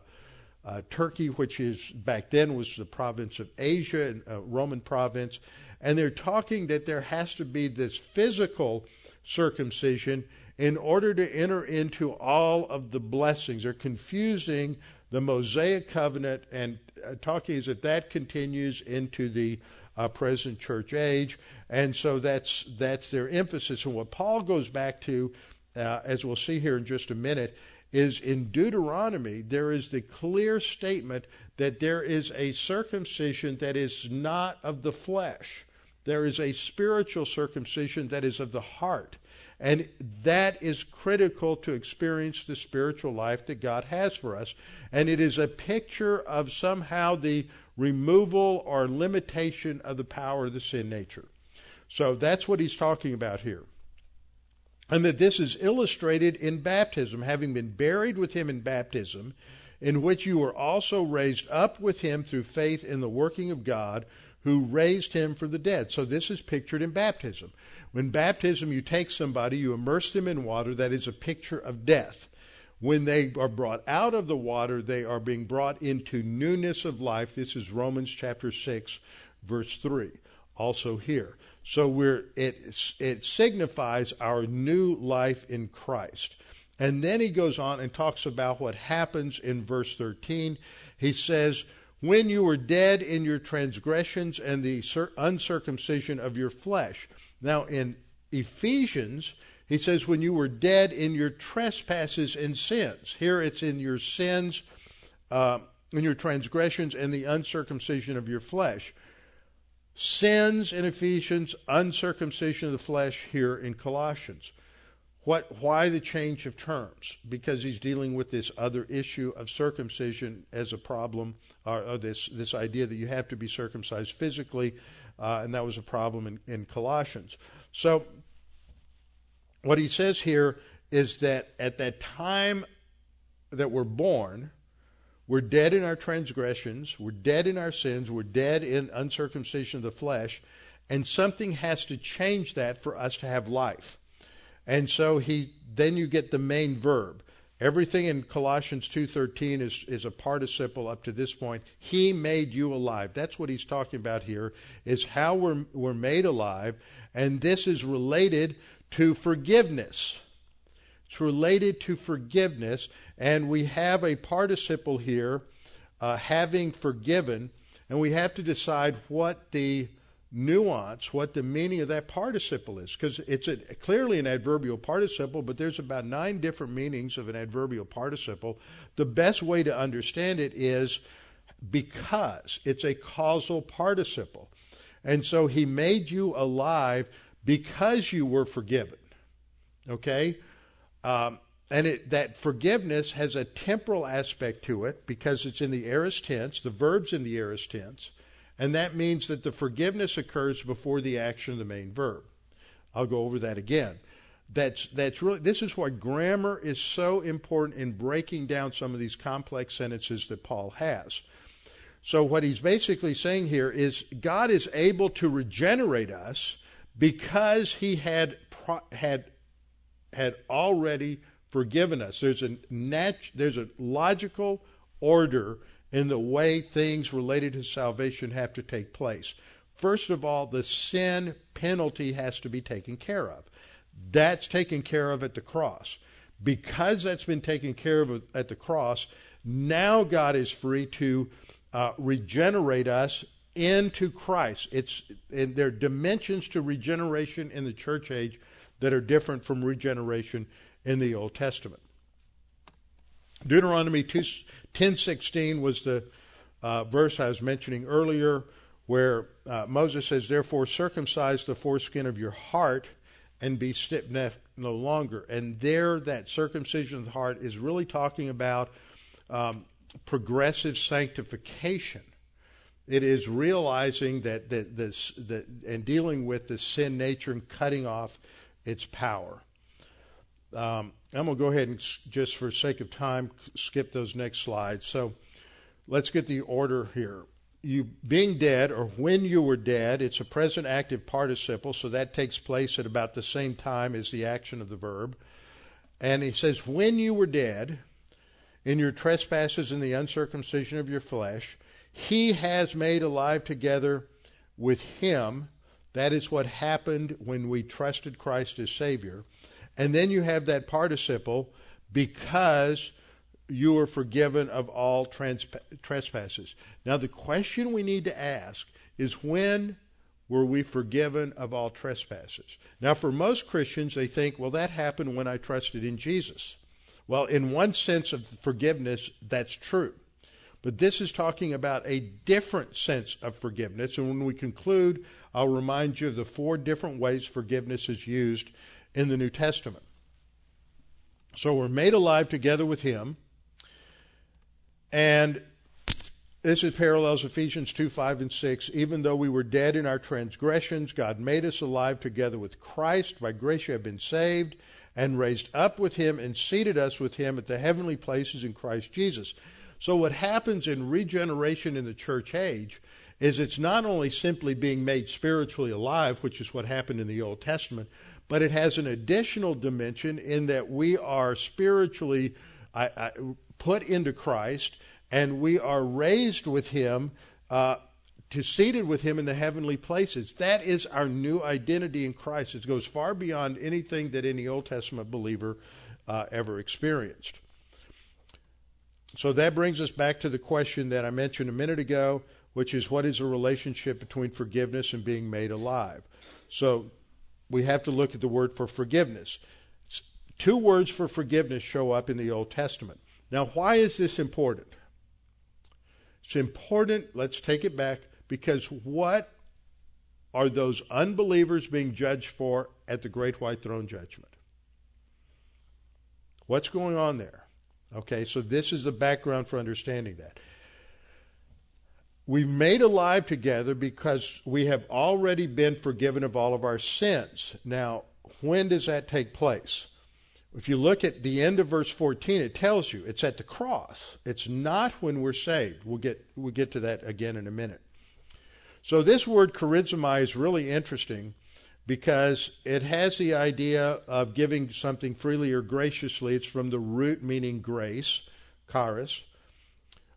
uh, Turkey, which is back then was the province of Asia, and uh, Roman province. And they're talking that there has to be this physical circumcision in order to enter into all of the blessings. They're confusing the Mosaic covenant and uh, talking is that that continues into the uh, present church age, and so that's that's their emphasis. And what Paul goes back to, uh, as we'll see here in just a minute, is in Deuteronomy there is the clear statement that there is a circumcision that is not of the flesh. There is a spiritual circumcision that is of the heart. And that is critical to experience the spiritual life that God has for us. And it is a picture of somehow the removal or limitation of the power of the sin nature. So that's what he's talking about here. And that this is illustrated in baptism, having been buried with him in baptism, in which you were also raised up with him through faith in the working of God who raised him from the dead. So this is pictured in baptism. When baptism, you take somebody, you immerse them in water, that is a picture of death. When they are brought out of the water, they are being brought into newness of life. This is Romans chapter 6, verse 3. Also here. So we're, it, it signifies our new life in Christ. And then he goes on and talks about what happens in verse 13. He says, when you were dead in your transgressions and the uncircumcision of your flesh. Now, in Ephesians, he says, when you were dead in your trespasses and sins. Here it's in your sins, uh, in your transgressions, and the uncircumcision of your flesh. Sins in Ephesians, uncircumcision of the flesh here in Colossians. What, why the change of terms? Because he's dealing with this other issue of circumcision as a problem, or, or this, this idea that you have to be circumcised physically, uh, and that was a problem in, in Colossians. So, what he says here is that at that time that we're born, we're dead in our transgressions, we're dead in our sins, we're dead in uncircumcision of the flesh, and something has to change that for us to have life. And so he then you get the main verb. Everything in Colossians 2:13 is is a participle up to this point. He made you alive. That's what he's talking about here is how we're we're made alive and this is related to forgiveness. It's related to forgiveness and we have a participle here uh, having forgiven and we have to decide what the nuance what the meaning of that participle is because it's a, clearly an adverbial participle but there's about nine different meanings of an adverbial participle. The best way to understand it is because it's a causal participle. And so he made you alive because you were forgiven okay? Um, and it, that forgiveness has a temporal aspect to it because it's in the aorist tense the verb's in the aorist tense and that means that the forgiveness occurs before the action of the main verb. I'll go over that again. That's that's really this is why grammar is so important in breaking down some of these complex sentences that Paul has. So what he's basically saying here is God is able to regenerate us because he had had had already forgiven us. There's a nat- there's a logical order in the way things related to salvation have to take place. First of all, the sin penalty has to be taken care of. That's taken care of at the cross. Because that's been taken care of at the cross, now God is free to uh, regenerate us into Christ. It's and there are dimensions to regeneration in the church age that are different from regeneration in the Old Testament. Deuteronomy 2, 10:16 was the uh, verse I was mentioning earlier, where uh, Moses says, "Therefore circumcise the foreskin of your heart, and be stiff-necked no longer." And there, that circumcision of the heart is really talking about um, progressive sanctification. It is realizing that, that this that and dealing with the sin nature and cutting off its power. Um, I'm going to go ahead and just for sake of time skip those next slides. So let's get the order here. You being dead or when you were dead, it's a present active participle, so that takes place at about the same time as the action of the verb. And he says, when you were dead in your trespasses and the uncircumcision of your flesh, he has made alive together with him. That is what happened when we trusted Christ as Savior. And then you have that participle because you are forgiven of all trespasses. Now, the question we need to ask is when were we forgiven of all trespasses? Now, for most Christians, they think, well, that happened when I trusted in Jesus. Well, in one sense of forgiveness, that's true. But this is talking about a different sense of forgiveness. And when we conclude, I'll remind you of the four different ways forgiveness is used in the New Testament. So we're made alive together with Him. And this is parallels Ephesians 2 5 and 6. Even though we were dead in our transgressions, God made us alive together with Christ. By grace you have been saved, and raised up with Him, and seated us with Him at the heavenly places in Christ Jesus. So, what happens in regeneration in the church age is it's not only simply being made spiritually alive, which is what happened in the Old Testament, but it has an additional dimension in that we are spiritually I, I, put into Christ and we are raised with Him. Uh, to seated with him in the heavenly places. That is our new identity in Christ. It goes far beyond anything that any Old Testament believer uh, ever experienced. So that brings us back to the question that I mentioned a minute ago, which is what is the relationship between forgiveness and being made alive? So we have to look at the word for forgiveness. Two words for forgiveness show up in the Old Testament. Now, why is this important? It's important, let's take it back, because what are those unbelievers being judged for at the great white throne judgment? What's going on there? Okay, so this is the background for understanding that. We've made alive together because we have already been forgiven of all of our sins. Now, when does that take place? If you look at the end of verse 14, it tells you it's at the cross. It's not when we're saved. We'll get, we'll get to that again in a minute. So, this word charizomai is really interesting because it has the idea of giving something freely or graciously. It's from the root meaning grace, charis.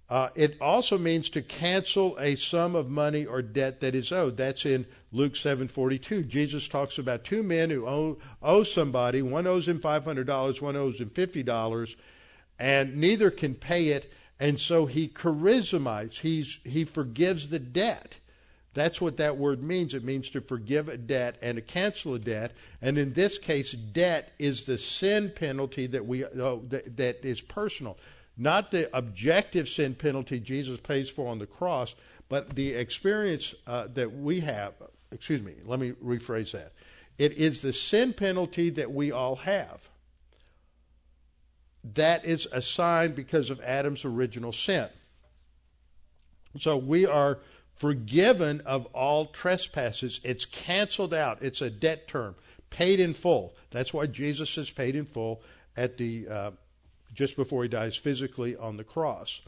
Uh, it also means to cancel a sum of money or debt that is owed. That's in Luke 7:42. Jesus talks about two men who owe, owe somebody. One owes him $500, one owes him $50, and neither can pay it, and so he charizomai. He's he forgives the debt. That's what that word means. It means to forgive a debt and to cancel a debt. And in this case, debt is the sin penalty that we oh, that, that is personal, not the objective sin penalty Jesus pays for on the cross, but the experience uh, that we have. Excuse me. Let me rephrase that. It is the sin penalty that we all have. That is assigned because of Adam's original sin. So we are forgiven of all trespasses. It's canceled out. It's a debt term, paid in full. That's why Jesus is paid in full at the uh, just before he dies physically on the cross.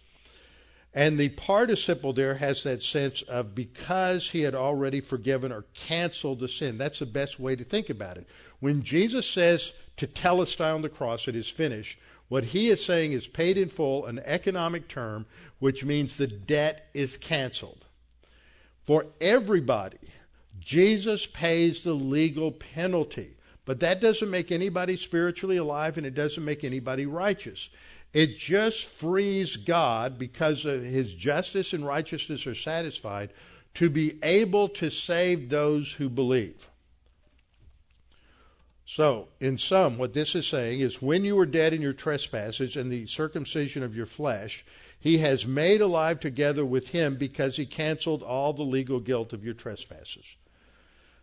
And the participle there has that sense of because he had already forgiven or canceled the sin. That's the best way to think about it. When Jesus says tetelestai on the cross, it is finished, what he is saying is paid in full, an economic term, which means the debt is canceled for everybody. Jesus pays the legal penalty. But that doesn't make anybody spiritually alive and it doesn't make anybody righteous. It just frees God, because his justice and righteousness are satisfied, to be able to save those who believe. So, in sum, what this is saying is when you were dead in your trespasses and the circumcision of your flesh, he has made alive together with him because he canceled all the legal guilt of your trespasses.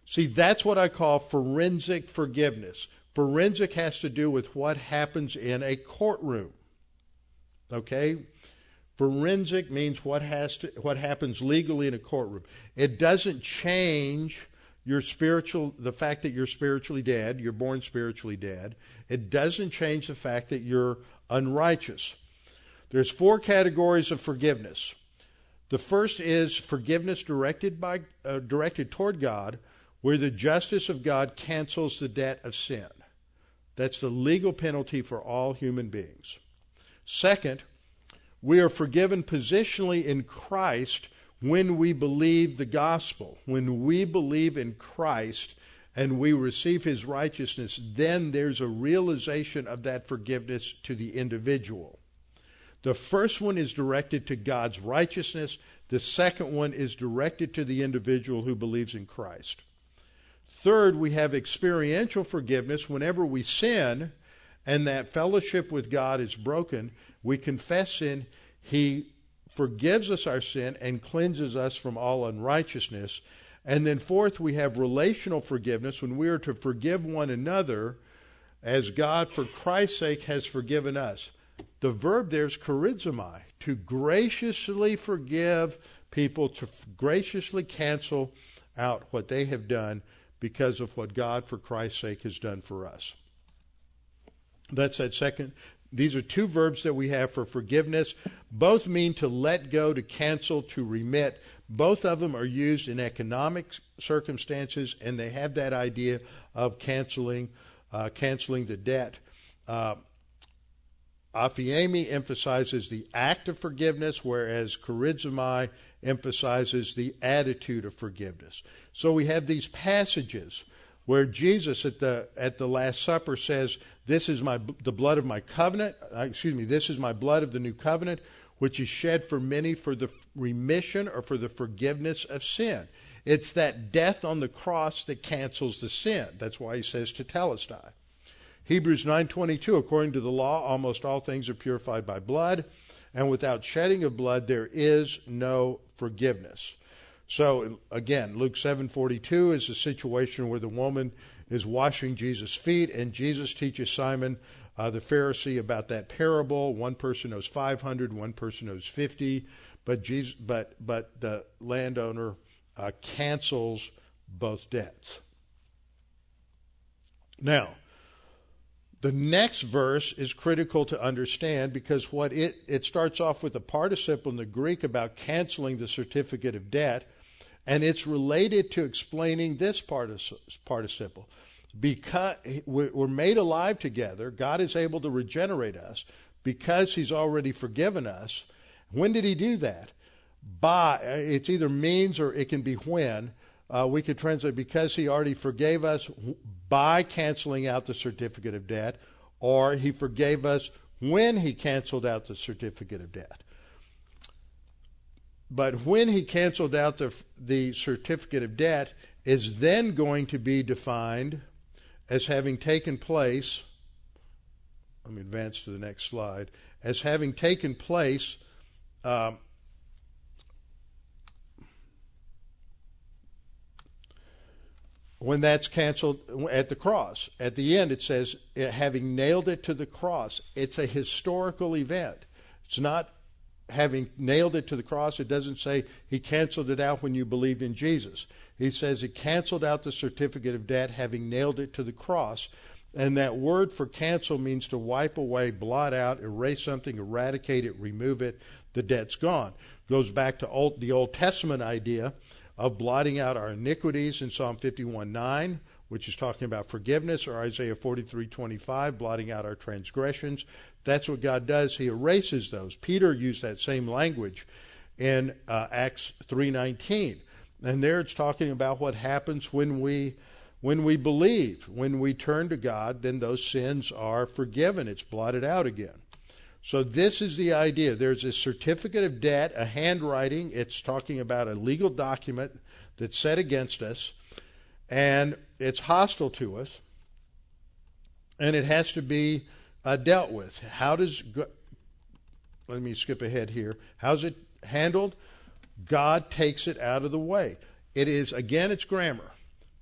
See, that's what I call forensic forgiveness. Forensic has to do with what happens in a courtroom. Okay? Forensic means what has to, what happens legally in a courtroom. It doesn't change your spiritual the fact that you're spiritually dead, you're born spiritually dead. It doesn't change the fact that you're unrighteous. There's four categories of forgiveness. The first is forgiveness directed by uh, directed toward God, where the justice of God cancels the debt of sin. That's the legal penalty for all human beings. Second, we are forgiven positionally in Christ when we believe the gospel. When we believe in Christ and we receive his righteousness, then there's a realization of that forgiveness to the individual. The first one is directed to God's righteousness. The second one is directed to the individual who believes in Christ. Third, we have experiential forgiveness whenever we sin and that fellowship with God is broken. We confess sin. He forgives us our sin and cleanses us from all unrighteousness. And then, fourth, we have relational forgiveness when we are to forgive one another as God, for Christ's sake, has forgiven us. The verb there is charizomai, to graciously forgive people, to graciously cancel out what they have done because of what God, for Christ's sake, has done for us. That's that second. These are two verbs that we have for forgiveness. Both mean to let go, to cancel, to remit. Both of them are used in economic circumstances, and they have that idea of canceling, uh, canceling the debt. Uh, Aphiemi emphasizes the act of forgiveness, whereas charizomai emphasizes the attitude of forgiveness. So we have these passages where Jesus at the at the Last Supper says, "This is my the blood of my covenant. Uh, excuse me, this is my blood of the new covenant, which is shed for many for the remission or for the forgiveness of sin." It's that death on the cross that cancels the sin. That's why he says to tetelestai. Hebrews 9:22 according to the law almost all things are purified by blood and without shedding of blood there is no forgiveness. So again, Luke 7:42 is a situation where the woman is washing Jesus' feet and Jesus teaches Simon uh, the Pharisee about that parable. One person owes 500, one person owes 50, but Jesus, but but the landowner uh, cancels both debts. Now, the next verse is critical to understand because what it, it starts off with a participle in the Greek about canceling the certificate of debt, and it's related to explaining this participle. Because we're made alive together, God is able to regenerate us because He's already forgiven us. When did He do that? By it's either means or it can be when. Uh, we could translate because He already forgave us by canceling out the certificate of debt, or he forgave us when he canceled out the certificate of debt. But when he canceled out the, the certificate of debt is then going to be defined as having taken place. Let me advance to the next slide. As having taken place um, when that's canceled at the cross. At the end, it says, uh, having nailed it to the cross. It's a historical event. It's not having nailed it to the cross. It doesn't say he canceled it out when you believed in Jesus. He says he canceled out the certificate of debt, having nailed it to the cross. And that word for cancel means to wipe away, blot out, erase something, eradicate it, remove it. The debt's gone. Goes back to old, the Old Testament idea of blotting out our iniquities in Psalm 51:9, which is talking about forgiveness, or Isaiah 43:25, blotting out our transgressions. That's what God does. He erases those. Peter used that same language in uh, Acts 3:19, and there it's talking about what happens when we when we believe, when we turn to God, then those sins are forgiven. It's blotted out again. So this is the idea. There's a certificate of debt, a handwriting. It's talking about a legal document that's set against us, and it's hostile to us, and it has to be uh, dealt with. How does let me skip ahead here. How's it handled? God takes it out of the way. It is again, it's grammar.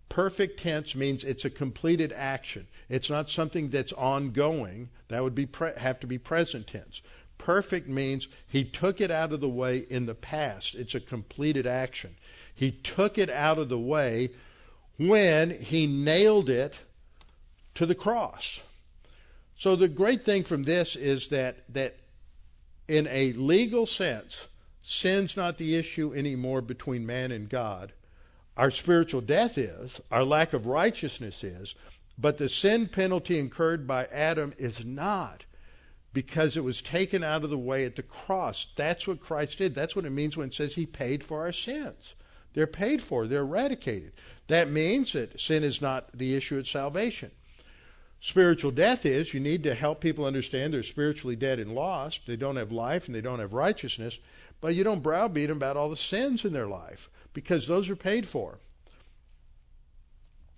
Perfect tense means it's a completed action. It's not something that's ongoing. That would be pre- have to be present tense. Perfect means he took it out of the way in the past. It's a completed action. He took it out of the way when he nailed it to the cross. So the great thing from this is that that in a legal sense, sin's not the issue anymore between man and God. Our spiritual death is, our lack of righteousness is, but the sin penalty incurred by Adam is not because it was taken out of the way at the cross. That's what Christ did. That's what it means when it says he paid for our sins. They're paid for, they're eradicated. That means that sin is not the issue at salvation. Spiritual death is you need to help people understand they're spiritually dead and lost. They don't have life and they don't have righteousness, but you don't browbeat them about all the sins in their life because those are paid for.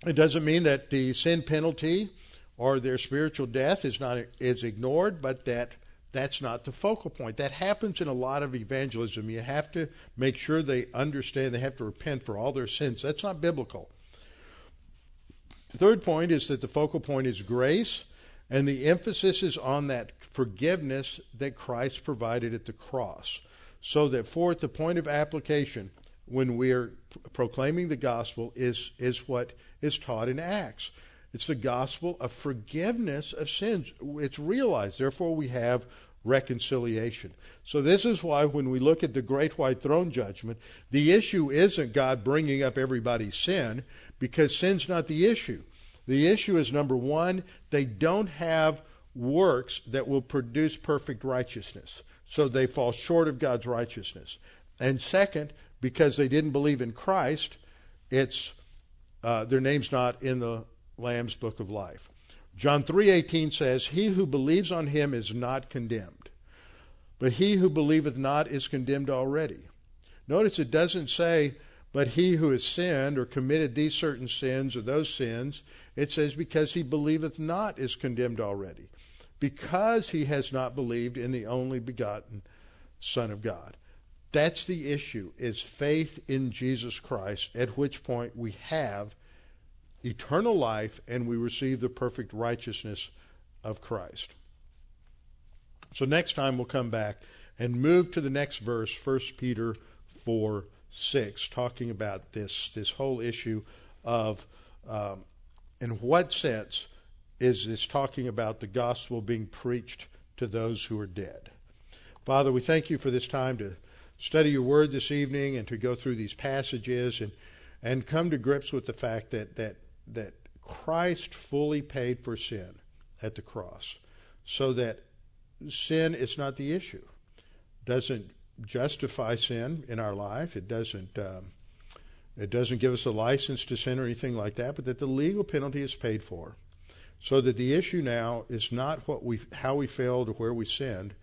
It doesn't mean that the sin penalty or their spiritual death is not is ignored, but that that's not the focal point. That happens in a lot of evangelism. You have to make sure they understand they have to repent for all their sins. That's not biblical. The third point is that the focal point is grace, and the emphasis is on that forgiveness that Christ provided at the cross. So that fourth, the point of application when we are proclaiming the gospel is is what is taught in Acts. It's the gospel of forgiveness of sins. It's realized. Therefore, we have reconciliation. So, this is why when we look at the great white throne judgment, the issue isn't God bringing up everybody's sin, because sin's not the issue. The issue is number one, they don't have works that will produce perfect righteousness. So, they fall short of God's righteousness. And second, because they didn't believe in Christ, it's uh, their name's not in the Lamb's book of life. John 3:18 says, "He who believes on him is not condemned, but he who believeth not is condemned already." Notice it doesn't say, "But he who has sinned or committed these certain sins or those sins." It says, "Because he believeth not is condemned already, because he has not believed in the only begotten Son of God." That's the issue: is faith in Jesus Christ, at which point we have eternal life and we receive the perfect righteousness of Christ. So next time we'll come back and move to the next verse, 1 Peter 4 6, talking about this, this whole issue of um, in what sense is this talking about the gospel being preached to those who are dead. Father, we thank you for this time to study your word this evening and to go through these passages and, and come to grips with the fact that, that that Christ fully paid for sin at the cross, so that sin is not the issue. Doesn't justify sin in our life. It doesn't. Um, it doesn't give us a license to sin or anything like that. But that the legal penalty is paid for, so that the issue now is not what we how we failed or where we sinned.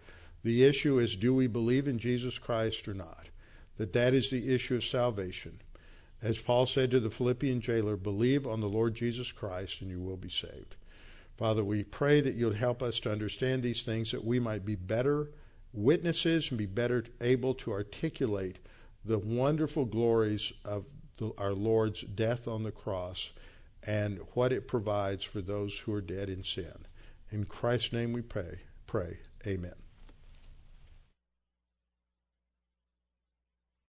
The issue is do we believe in Jesus Christ or not? That that is the issue of salvation. As Paul said to the Philippian jailer, believe on the Lord Jesus Christ and you will be saved. Father, we pray that you'll help us to understand these things that we might be better witnesses and be better able to articulate the wonderful glories of the, our Lord's death on the cross and what it provides for those who are dead in sin. In Christ's name we pray. Pray. Amen.